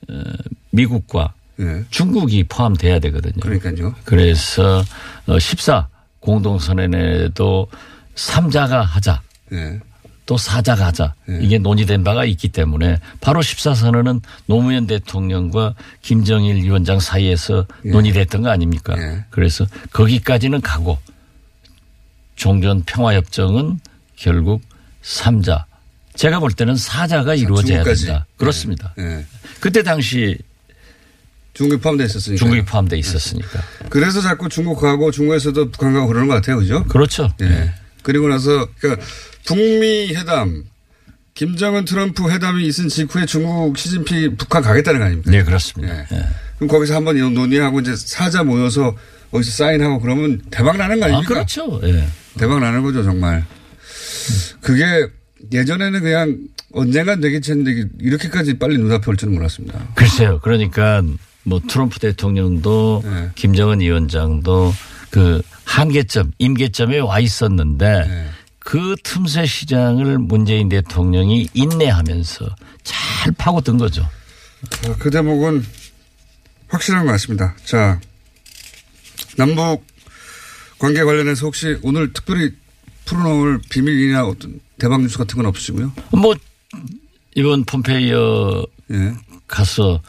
어, 미국과 예. 중국이 포함돼야 되거든요. 그러니까요. 그래서 14 공동선언에도 3자가 하자. 예. 또 4자가 하자. 네. 이게 논의된 바가 있기 때문에 바로 14선언은 노무현 대통령과 김정일 위원장 사이에서 논의됐던 거 아닙니까? 예. 그래서 거기까지는 가고 종전 평화협정은 결국 3자. 제가 볼 때는 4자가 이루어져야 중국까지. 된다. 그렇습니다. 예. 그때 당시 중국이 포함되어 있었으니까. 중국이 포함되어 있었으니까. 그래서 자꾸 중국 가고 중국에서도 북한 가고 그러는 것 같아요. 그죠? 그렇죠. 예. 그리고 나서 그러니까 북미 회담 김정은 트럼프 회담이 있은 직후에 중국 시진핑 북한 가겠다는 거 아닙니까? 네, 그렇습니다. 예. 예. 그럼 거기서 한번 논의하고 이제 사자 모여서 어디서 사인하고 그러면 대박 나는 거 아, 아닙니까? 그렇죠. 예. 대박 나는 거죠, 정말. 그게 예전에는 그냥 언젠간 되겠지 했는데 이렇게까지 빨리 눈앞에 올 줄은 몰랐습니다. 글쎄요. 그러니까 뭐 트럼프 대통령도 네. 김정은 위원장도 그 한계점, 임계점에 와 있었는데 네. 그 틈새 시장을 문재인 대통령이 인내하면서 잘 파고든 거죠. 어, 그 대목은 확실한 것 같습니다. 자, 남북 관계 관련해서 혹시 오늘 특별히 풀어놓을 비밀이나 어떤 대박 뉴스 같은 건 없으시고요? 뭐 이번 폼페이어 예, 가서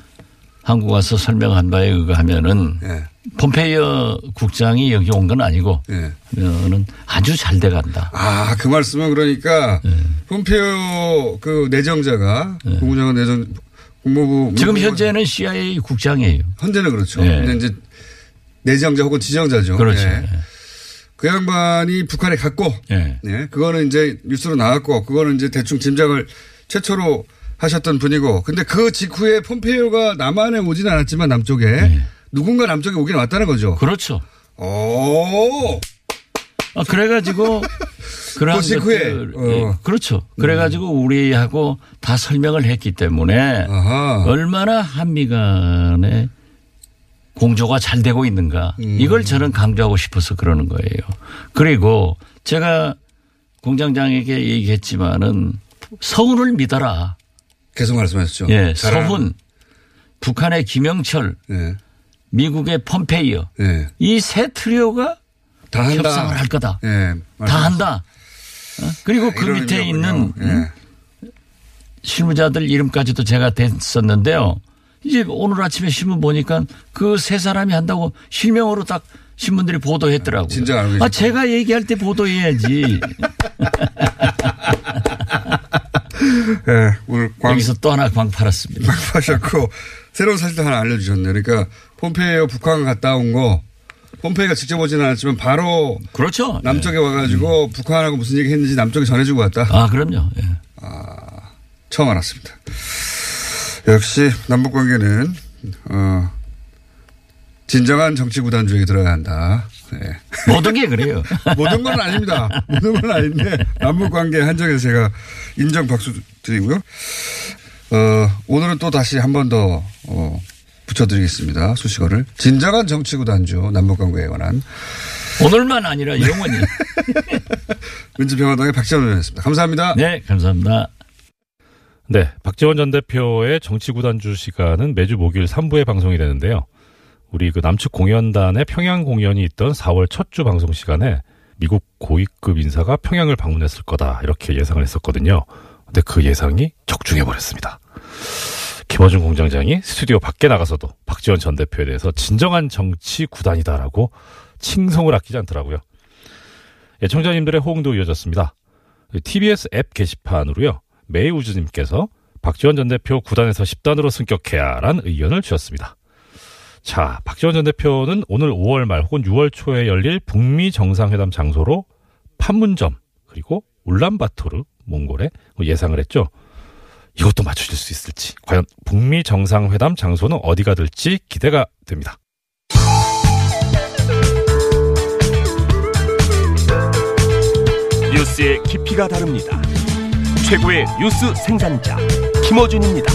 한국 와서 설명한 바에 의하면은 예, 폼페이어 국장이 여기 온 건 아니고 예. 는 아주 잘 돼간다. 아, 그 말씀은 그러니까 네. 폼페이오 그 내정자가 국무장관 내정 국무부 지금 현재는 CIA 국장이에요. 현재는 그렇죠. 네. 근데 이제 내정자 혹은 지정자죠. 그렇죠. 예. 그 양반이 북한에 갔고, 예. 예. 그거는 이제 뉴스로 나왔고, 그거는 이제 대충 짐작을 최초로 하셨던 분이고, 근데 그 직후에 폼페이오가 남한에 오진 않았지만 남쪽에 네. 누군가 남쪽에 오긴 왔다는 거죠. 그렇죠. 오, 아, 그래가지고 그런 것들, 어. 예, 그렇죠. 그래가지고 우리하고 다 설명을 했기 때문에 아하. 얼마나 한미 간에 공조가 잘 되고 있는가 음. 이걸 저는 강조하고 싶어서 그러는 거예요. 그리고 제가 공장장에게 얘기했지만은 서훈을 믿어라. 계속 말씀하셨죠. 예, 서훈 북한의 김영철 예. 미국의 펌페이어 예. 이세 트리오가 다 한다. 협상을 할 거다. 예. 다 한다. 어? 그리고 그 밑에 의미였군요. 있는 음, 예. 실무자들 이름까지도 제가 댔었는데요. 이제 오늘 아침에 신문 보니까 그 세 사람이 한다고 실명으로 딱 신문들이 보도했더라고요. 진짜 알고 아. 제가 얘기할 때 보도해야지. 예. 오늘 광 여기서 또 하나 광 팔았습니다. 하셨고 새로운 사실도 하나 알려주셨네요. 그러니까 폼페이오 북한 갔다 온 거 폼페이가 직접 오지는 않았지만 바로 그렇죠. 남쪽에 예. 와가지고 북한하고 무슨 얘기 했는지 남쪽에 전해주고 왔다. 아, 그럼요. 예. 처음 알았습니다. 역시 남북 관계는 어, 진정한 정치 구단주에게 들어야 한다. 네. 모든 게 그래요. 모든 건 아닙니다. 모든 건 아닌데 남북 관계 한정에서 제가 인정 박수 드리고요. 어, 오늘은 또 다시 한 번 더 어, 붙여드리겠습니다. 수식어를 진정한 정치 구단주 남북 관계에 관한 오늘만 아니라 영원히. 민주평화당의 박지원 의원이었습니다. 감사합니다. 네, 감사합니다. 네, 박지원 전 대표의 정치구단주 시간은 매주 목요일 3부에 방송이 되는데요. 우리 그 남측 공연단의 평양 공연이 있던 4월 첫 주 방송 시간에 미국 고위급 인사가 평양을 방문했을 거다 이렇게 예상을 했었거든요. 근데 그 예상이 적중해 버렸습니다. 김어준 공장장이 스튜디오 밖에 나가서도 박지원 전 대표에 대해서 진정한 정치 구단이다라고 칭송을 아끼지 않더라고요. 애청자님들의 호응도 이어졌습니다. TBS 앱 게시판으로요. 메이우즈님께서 박지원 전 대표 구단에서 10단으로 승격해야란 의견을 주셨습니다. 자, 박지원 전 대표는 오늘 5월 말 혹은 6월 초에 열릴 북미 정상회담 장소로 판문점 그리고 울란바토르 몽골에 예상을 했죠. 이것도 맞추실 수 있을지 과연 북미 정상회담 장소는 어디가 될지 기대가 됩니다. 뉴스의 깊이가 다릅니다. 최고의 뉴스 생산자 김어준입니다.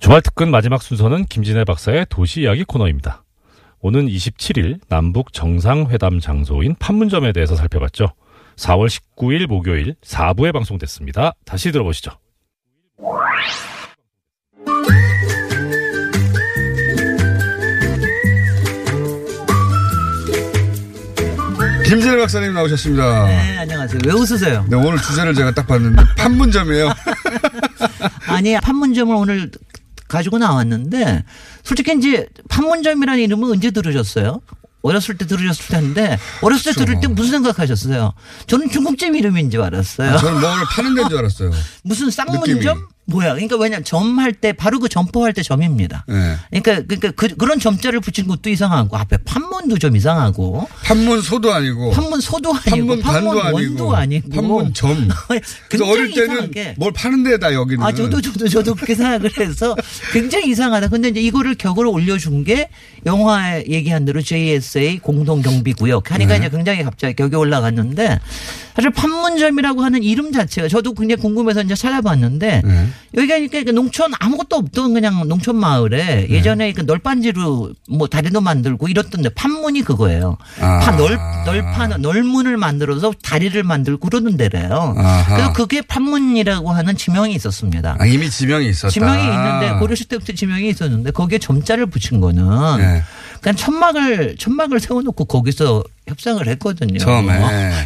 주말 특근 마지막 순서는 김진애 박사의 도시 이야기 코너입니다. 오는 27일 남북 정상회담 장소인 판문점에 대해서 살펴봤죠. 4월 19일 목요일 4부에 방송됐습니다. 다시 들어보시죠. 김진애 박사님 나오셨습니다. 네, 안녕하세요. 왜 웃으세요? 네, 오늘 주제를 제가 딱 봤는데 판문점이에요. 아니, 판문점을 오늘 가지고 나왔는데, 솔직히 이제 판문점이라는 이름은 언제 들으셨어요? 어렸을 때 들으셨을 텐데, 어렸을 때 들을 때 무슨 생각하셨어요? 저는 중국집 이름인 줄 알았어요. 저는 뭘 파는 데인 줄 알았어요. 무슨 쌍문점? 느낌이. 뭐야? 그러니까 왜냐 점할 때 바로 그 점포할 때 점입니다. 네. 그러니까 그러니까 그, 그런 점자를 붙인 것도 이상하고 앞에 판문도 좀 이상하고 판문 소도 아니고 판문 소도 아니고 판문 반도 아니고 아니고 판문 점. 그래서 굉장히 어릴 때는 이상하게. 뭘 파는 데다 여기는. 아, 저도, 저도, 저도 그렇게 생각을 해서 굉장히 이상하다. 근데 이제 이거를 격으로 올려준 게 영화 얘기한 대로 JSA 공동 경비 구역 하니까 네. 이제 굉장히 갑자기 격이 올라갔는데 사실 판문점이라고 하는 이름 자체가 저도 굉장히 궁금해서 이제 찾아봤는데 네. 여기가 그러니까 농촌 아무것도 없던 그냥 농촌 마을에 네. 예전에 그 널빤지로 뭐 다리도 만들고 이렇던데 판문이 그거예요. 아. 파 널, 널판, 널문을 만들어서 다리를 만들고 그러는 데래요. 아하. 그래서 그게 판문이라고 하는 지명이 있었습니다. 아, 이미 지명이 있었다. 지명이 있는데 고려시 때부터 지명이 있었는데 거기에 점자를 붙인 거는 네. 그냥 천막을 천막을 세워놓고 거기서 협상을 했거든요. 처음에.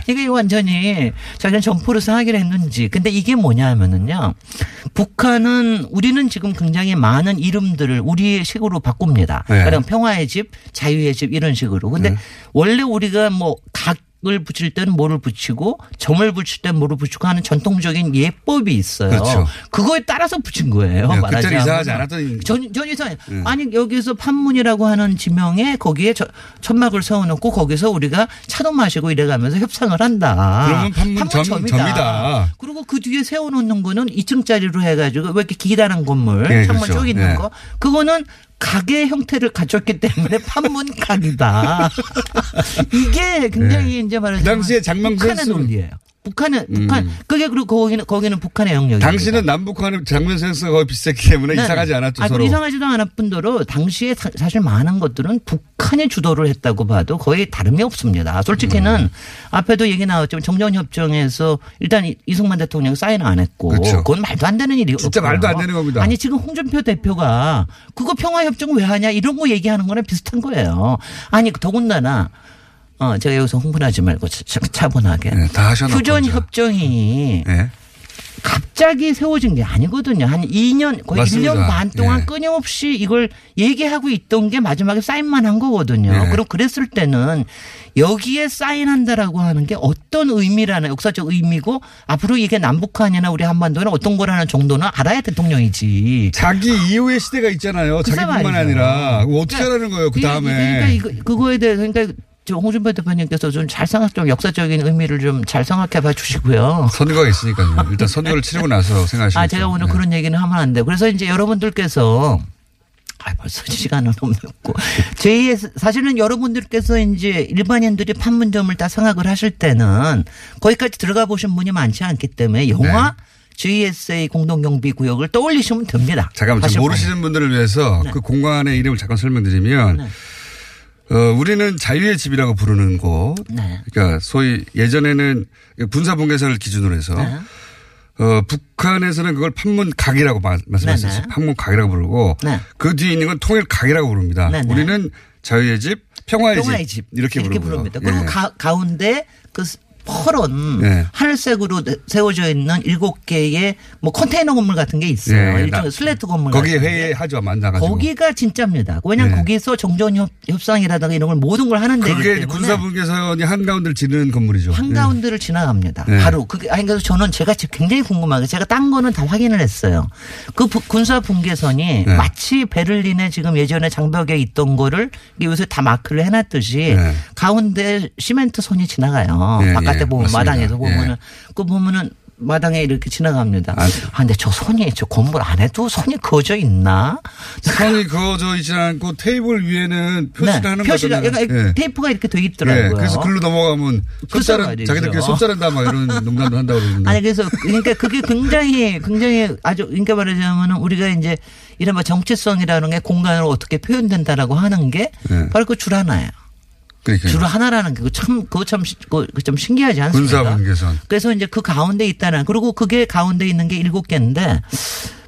이게 완전히 자기는 점포를 쌓기로 했는지. 근데 이게 뭐냐면은요. 북한은 우리는 지금 굉장히 많은 이름들을 우리의 식으로 바꿉니다. 네. 그럼 평화의 집, 자유의 집 이런 식으로. 근데 네. 원래 우리가 뭐 각 을 붙일 때는 뭐를 붙이고 점을 붙일 때는 뭐를 붙이고 하는 전통적인 예법이 있어요. 그렇죠. 거에 따라서 붙인 거예요. 네, 말하자면. 그때는 이상하지 않았던 전, 전 이상해. 네. 아니, 여기서 판문이라고 하는 지명에 거기에 저- 천막을 세워놓고 거기서 우리가 차도 마시고 이래가면서 협상을 한다. 그러면 판문점 판문점이다. 점이다. 그리고 그 뒤에 세워놓는 거는 2층짜리로 해가지고 왜 이렇게 기다란 건물, 네, 창문 그렇죠. 쭉 있는 네. 거. 그거는 가게 형태를 갖췄기 때문에 판문각이다. 이게 굉장히 이제 말하자면 그 당시에 장명선 북한의 수- 논리예요. 북한은 북한 그게 그리고 거기는 거기는 북한의 영역이 당신은 남북한의 장면 센스가 거의 비슷했기 때문에 이상하지 않았죠 아, 서로. 이상하지도 않을 뿐더러 당시에 사, 실 많은 것들은 북한이 주도를 했다고 봐도 거의 다름이 없습니다. 솔직히는 음. 앞에도 얘기 나왔지만 정전협정에서 일단 이- 이승만 대통령이 사인 안 했고 그렇죠. 그건 말도 안 되는 일이 진짜 말도 안 되는 겁니다. 아니 지금 홍준표 대표가 그거 평화협정 왜 하냐 이런 거 얘기하는 거랑 비슷한 거예요. 아니 더군다나 어 제가 여기서 흥분하지 말고 차- 차분하게 네, 다 하셔놓고 휴전. 협정이 네. 갑자기 세워진 게 아니거든요. 한 2년 거의 맞습니다. 1년 반 동안 예. 끊임없이 이걸 얘기하고 있던 게 마지막에 사인만 한 거거든요. 예. 그럼 그랬을 때는 여기에 사인한다라고 하는 게 어떤 의미라는 역사적 의미고 앞으로 이게 남북한이나 우리 한반도는 어떤 거라는 정도는 알아야 대통령이지. 자기 이후의 시대가 있잖아요. 자기뿐만 말이죠. 아니라 어떻게 하라는 거예요 그 그러니까 다음에. 이거 그거에 대해서 그러니까 저 홍준표 대표님께서 좀 잘 생각 좀 역사적인 의미를 좀 잘 생각해 봐 주시고요. 선거가 있으니까요. 일단 선거를 치르고 나서 생각하시죠. 아, 제가 오늘 그런 얘기는 하면 안 돼요. 그래서 이제 여러분들께서 아, 벌써 시간은 없고. 제2의 사실은 여러분들께서 이제 일반인들이 판문점을 다 생각을 하실 때는 거기까지 들어가 보신 분이 많지 않기 때문에 영화 JSA 공동경비 구역을 떠올리시면 됩니다. 잠깐만 모르시는 분들을 위해서 네. 그 공간의 이름을 잠깐 설명드리면 네. 어, 우리는 자유의 집이라고 부르는 곳. 네. 그러니까 소위 예전에는 군사분계선을 기준으로 해서 네. 어, 북한에서는 그걸 판문각이라고 마- 말씀하셨어요. 네, 네. 판문각이라고 부르고 네. 그 뒤에 있는 건 통일각이라고 부릅니다. 네, 네. 우리는 자유의 집, 평화의, 평화의 집, 집 이렇게, 이렇게. 부릅니다. 그리고 예. 가, 가운데 그 퍼런 네. 하늘색으로 세워져 있는 일곱 개의 뭐 컨테이너 건물 같은 게 있어요. 예, 일종의 나- 슬래트 건물 거기에. 회의하죠. 만나가지고. 거기가 진짜입니다. 왜냐하면 네. 거기서 정전 협, 협상이라든가 이런 걸 모든 걸 하는 데기 그게 군사분계선이 한가운데를 지르는 건물이죠. 한가운데를 지나갑니다. 네. 바로 그게 아니 그래서 저는 제가 지금 굉장히 궁금한 게 제가 딴 거는 다 확인을 했어요. 그 부- 군사 분계선이 네. 마치 베를린에 지금 예전에 장벽에 있던 거를 요새 다 마크를 해놨듯이 네. 가운데 시멘트 선이 지나가요. 예, 바깥에 예, 보면 맞습니다. 마당에서 예. 보면은 그 보면은 마당에 이렇게 지나갑니다. 아, 아, 근데 저 선이 저 건물 안에도 선이 그어져 있나? 선이 그어져 있지 않고 테이블 위에는 표시를 하는 네. 표시가 거잖아요. 그러니까 예. 테이프가 이렇게 돼 예, 있더라고요. 그래서 글로 넘어가면 손자른. 자기들끼리 손자른다 막 이런 농담도 한다고 그러는데. 아니 그래서 그러니까 그게 굉장히 굉장히 아주 그러니까 말하자면은 우리가 이제 이른바 정체성이라는 게 공간으로 어떻게 표현된다라고 하는 게 네. 바로 그 줄 하나예요. 그러니까 줄 하나라는 게 참 그거 참 그거 좀 신기하지 않습니까? 군사 분계선. 그래서 이제 그 가운데 있다는 그리고 그게 가운데 있는 게 일곱 개인데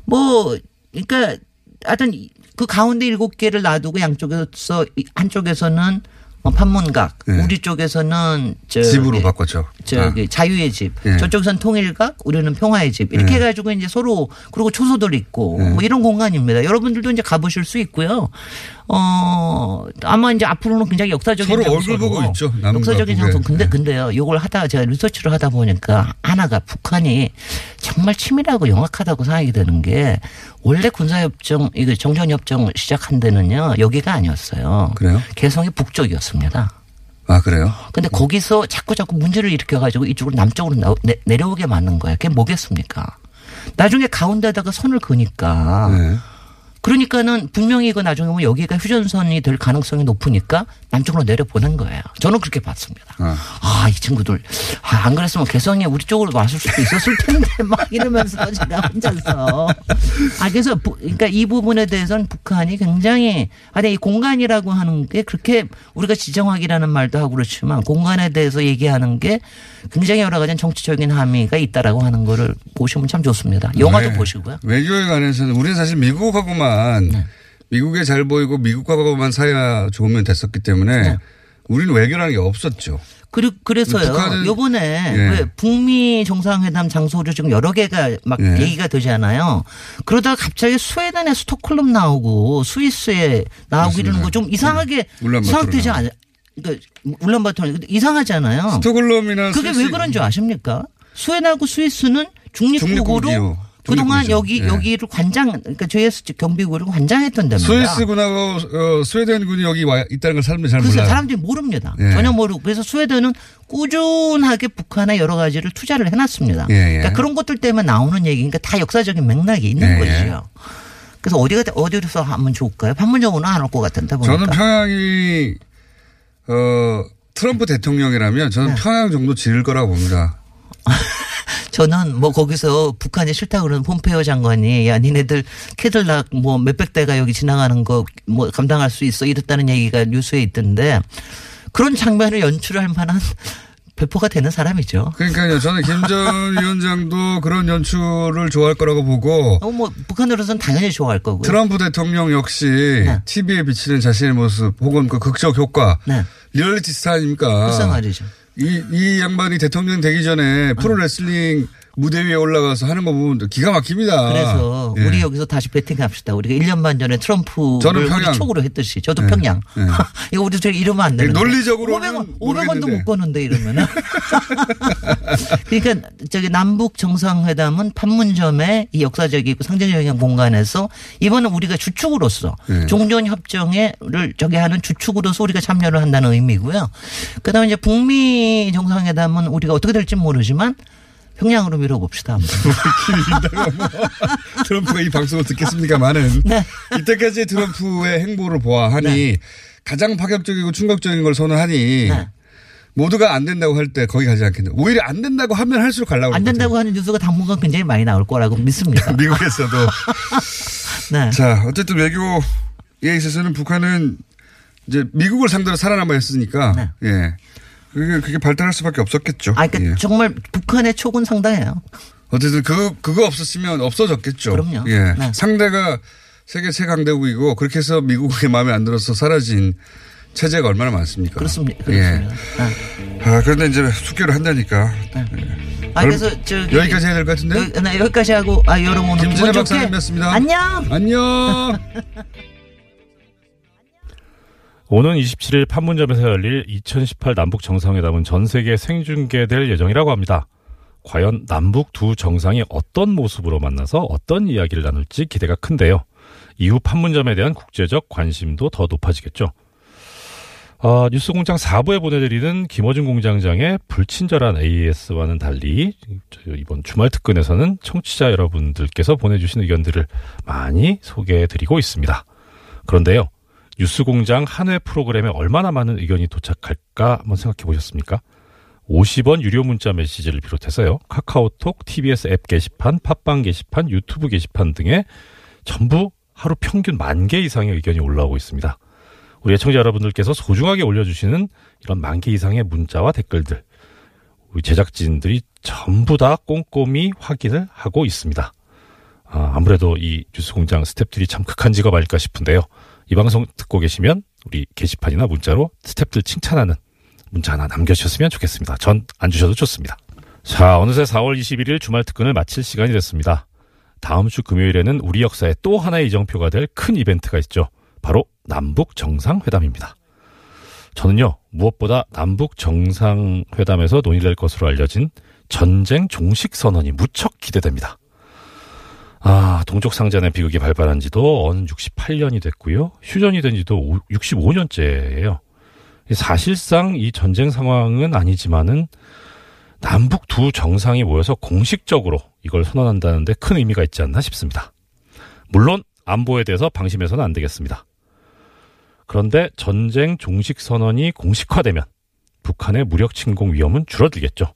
뭐 그러니까 하여튼 그 가운데 일곱 개를 놔두고 양쪽에서 이 한쪽에서는 어, 판문각 네. 우리 쪽에서는 저기 집으로 바꿨죠. 저기 아. 자유의 집, 예. 저쪽선 통일각, 우리는 평화의 집 이렇게 예. 해가지고 이제 서로 그리고 초소들 있고 예. 뭐 이런 공간입니다. 여러분들도 이제 가보실 수 있고요. 어 아마 이제 앞으로는 굉장히 역사적인 서로 장소로 얼굴 보고 있죠. 역사적인. 장소. 근데 예. 근데요, 요걸 하다가 제가 리서치를 하다 보니까 하나가 북한이 정말 치밀하고 영악하다고 생각이 드는 게 원래 군사협정 이거 정전협정 시작한 데는요 여기가 아니었어요. 그래요? 개성이 북쪽이었습니다. 아 그래요? 근데 거기서 자꾸 자꾸 문제를 일으켜가지고 이쪽으로 남쪽으로 나- 내, 내려오게 만든 거예요. 그게 뭐겠습니까? 나중에 가운데다가 선을 그니까. 네. 그러니까는 분명히 이거 나중에 보면 여기가 휴전선이 될 가능성이 높으니까 남쪽으로 내려보낸 거예요. 저는 그렇게 봤습니다. 아. 아, 이 친구들. 아, 안 그랬으면 개성이 우리 쪽으로 왔을 수도 있었을 텐데 막 이러면서 제가 혼자서. 아, 그래서 부- 그러니까 이 부분에 대해서는 북한이 굉장히 아니 이 공간이라고 하는 게 그렇게 우리가 지정학이라는 말도 하고 그렇지만 공간에 대해서 얘기하는 게 굉장히 여러 가지 정치적인 함의가 있다라고 하는 거를 보시면 참 좋습니다. 영화도 네. 보시고요. 외교에 관해서는 우리는 사실 미국하고만 네. 미국에 잘 보이고 미국하고만 사이가 좋으면 됐었기 때문에 네. 우리는 외교라는 게 없었죠. 그리, 그래서요. 북한은- 요번에 예. 왜 북미 정상회담 장소로 지금 여러 개가 막 예. 얘기가 되잖아요. 그러다가 갑자기 스웨덴에 스톡홀름 나오고 스위스에 나오고 이러는 거 좀 이상하게 나오고. 않아요? 그러니까 울란바토르 이상하잖아요. 스톡홀름이나 그게 스위스- 왜 그런 줄 아십니까? 스웨덴하고 스위스는 중립국으로. 그동안. 여기 예. 여기를 관장 그러니까 JS 경비구를 관장했던 데입니다. 스위스군하고 어, 스웨덴 군이 여기 와 있다는 걸 사람들이 잘 몰라요. 사람들이 모릅니다. 예. 전혀 모르고 그래서 스웨덴은 꾸준하게 북한에 여러 가지를 투자를 해놨습니다. 예, 예. 그러니까 그런 것들 때문에 나오는 얘기니까 다 역사적인 맥락이 있는 예, 거죠. 그래서 어디가 어디로서 하면 좋을까요? 판문점으로는 안 올 것 같은데 보니까. 저는 평양이 어 트럼프 대통령이라면 저는 네. 평양 정도 지을 거라고 봅니다. 저는 뭐 거기서 북한이 싫다 그러는 폼페이오 장관이 야 니네들 캐들락 뭐 몇백 대가 여기 지나가는 거 뭐 감당할 수 있어 이랬다는 얘기가 뉴스에 있던데 그런 장면을 연출할 만한 배포가 되는 사람이죠. 그러니까요. 저는 김전 위원장도 그런 연출을 좋아할 거라고 보고 어, 뭐 북한으로서는 당연히 좋아할 거고요. 트럼프 대통령 역시 네. TV에 비치는 자신의 모습 혹은 그 극적 효과 네. 리얼리티 스타 아닙니까? 말이죠. 이, 이 양반이 대통령 되기 전에 프로레슬링 무대 위에 올라가서 하는 거 보면 기가 막힙니다. 그래서 예. 우리 여기서 다시 배팅합시다. 우리가 1년 반 전에 트럼프를 저는 우리 평양. 촉으로 했듯이 저도 예. 평양. 예. 이거 우리 저 이러면 안 되는데. 논리적으로는 500원, 500원도 모르겠는데. 못 버는데 이러면은. 그러니까 저기 남북 정상회담은 판문점의 이 역사적이고 상징적인 공간에서 이번은 우리가 주축으로서 예. 종전 협정에를 저기 하는 주축으로서 우리가 참여를 한다는 의미고요. 그다음에 이제 북미 정상회담은 우리가 어떻게 될지 모르지만 평양으로 밀어봅시다. 트럼프가 이 방송을 듣겠습니까만은 네. 이때까지 트럼프의 행보를 보아하니 네. 가장 파격적이고 충격적인 걸 선언하니 네. 모두가 안 된다고 할 때 거기 가지 않겠네. 오히려 안 된다고 하면 할수록 가려고 안 된다고 하는 뉴스가 당분간 굉장히 많이 나올 거라고 믿습니다. 미국에서도 네. 자 어쨌든 외교에 있어서는 북한은 이제 미국을 상대로 살아남아 있으니까 네. 예 그게 그게 발달할 수밖에 없었겠죠. 아, 그러니까 예. 정말 북한의 촉은 상당해요. 어쨌든 그 그거 없었으면 없어졌겠죠. 그럼요. 예. 네. 상대가 세계 최강대국이고 그렇게 해서 미국의 마음에 안 들어서 사라진 체제가 얼마나 많습니까? 그렇습니다. 예. 그렇습니다. 네. 아 그런데 이제 숙교를 한다니까. 아, 그래서 저기 여기까지 해야 될 것 같은데. 여, 네, 여기까지 하고 아 여러분 오늘 좋게 박사님이었습니다. 안녕. 안녕. 오는 27일 판문점에서 열릴 2018 남북 정상회담은 전 세계에 생중계될 예정이라고 합니다. 과연 남북 두 정상이 어떤 모습으로 만나서 어떤 이야기를 나눌지 기대가 큰데요. 이후 판문점에 대한 국제적 관심도 더 높아지겠죠. 아, 뉴스공장 4부에 보내드리는 김어준 공장장의 불친절한 AS와는 달리 저 이번 주말 특근에서는 청취자 여러분들께서 보내주신 의견들을 많이 소개해드리고 있습니다. 그런데요. 뉴스공장 한 회 프로그램에 얼마나 많은 의견이 도착할까 한번 생각해 보셨습니까? 50원 유료 문자 메시지를 비롯해서요. 카카오톡, TBS 앱 게시판, 팟빵 게시판, 유튜브 게시판 등에 전부 하루 평균 만 개 이상의 의견이 올라오고 있습니다. 우리 애청자 여러분들께서 소중하게 올려주시는 이런 만 개 이상의 문자와 댓글들, 우리 제작진들이 전부 다 꼼꼼히 확인을 하고 있습니다. 아, 아무래도 이 뉴스공장 스탭들이 참 극한 직업 아닐까 싶은데요. 이 방송 듣고 계시면 우리 게시판이나 문자로 스탭들 칭찬하는 문자 하나 남겨주셨으면 좋겠습니다. 전 안 주셔도 좋습니다. 자, 어느새 4월 21일 주말 특근을 마칠 시간이 됐습니다. 다음 주 금요일에는 우리 역사에 또 하나의 이정표가 될 큰 이벤트가 있죠. 바로 남북 정상회담입니다. 저는요, 무엇보다 남북 정상회담에서 논의될 것으로 알려진 전쟁 종식 선언이 무척 기대됩니다. 아, 동족 상잔의 비극이 발발한 지도 어느 68년이 됐고요. 휴전이 된 지도 65년째예요. 사실상 이 전쟁 상황은 아니지만은 남북 두 정상이 모여서 공식적으로 이걸 선언한다는데 큰 의미가 있지 않나 싶습니다. 물론 안보에 대해서 방심해서는 안 되겠습니다. 그런데 전쟁 종식 선언이 공식화되면 북한의 무력 침공 위험은 줄어들겠죠.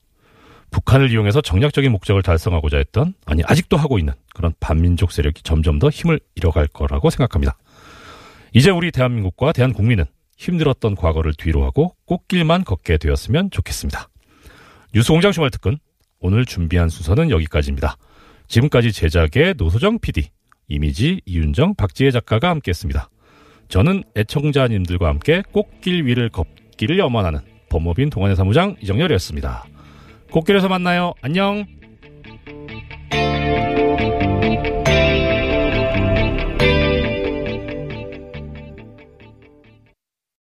북한을 이용해서 정략적인 목적을 달성하고자 했던 아니 아직도 하고 있는 그런 반민족 세력이 점점 더 힘을 잃어갈 거라고 생각합니다. 이제 우리 대한민국과 대한 국민은 힘들었던 과거를 뒤로 하고 꽃길만 걷게 되었으면 좋겠습니다. 뉴스공장 주말 특근 오늘 준비한 순서는 여기까지입니다. 지금까지 제작의 노소정 PD, 이미지 이윤정, 박지혜 작가가 함께했습니다. 저는 애청자님들과 함께 꽃길 위를 걷기를 염원하는 법무빈 동안의 사무장 이정열이었습니다. 꽃길에서 만나요. 안녕.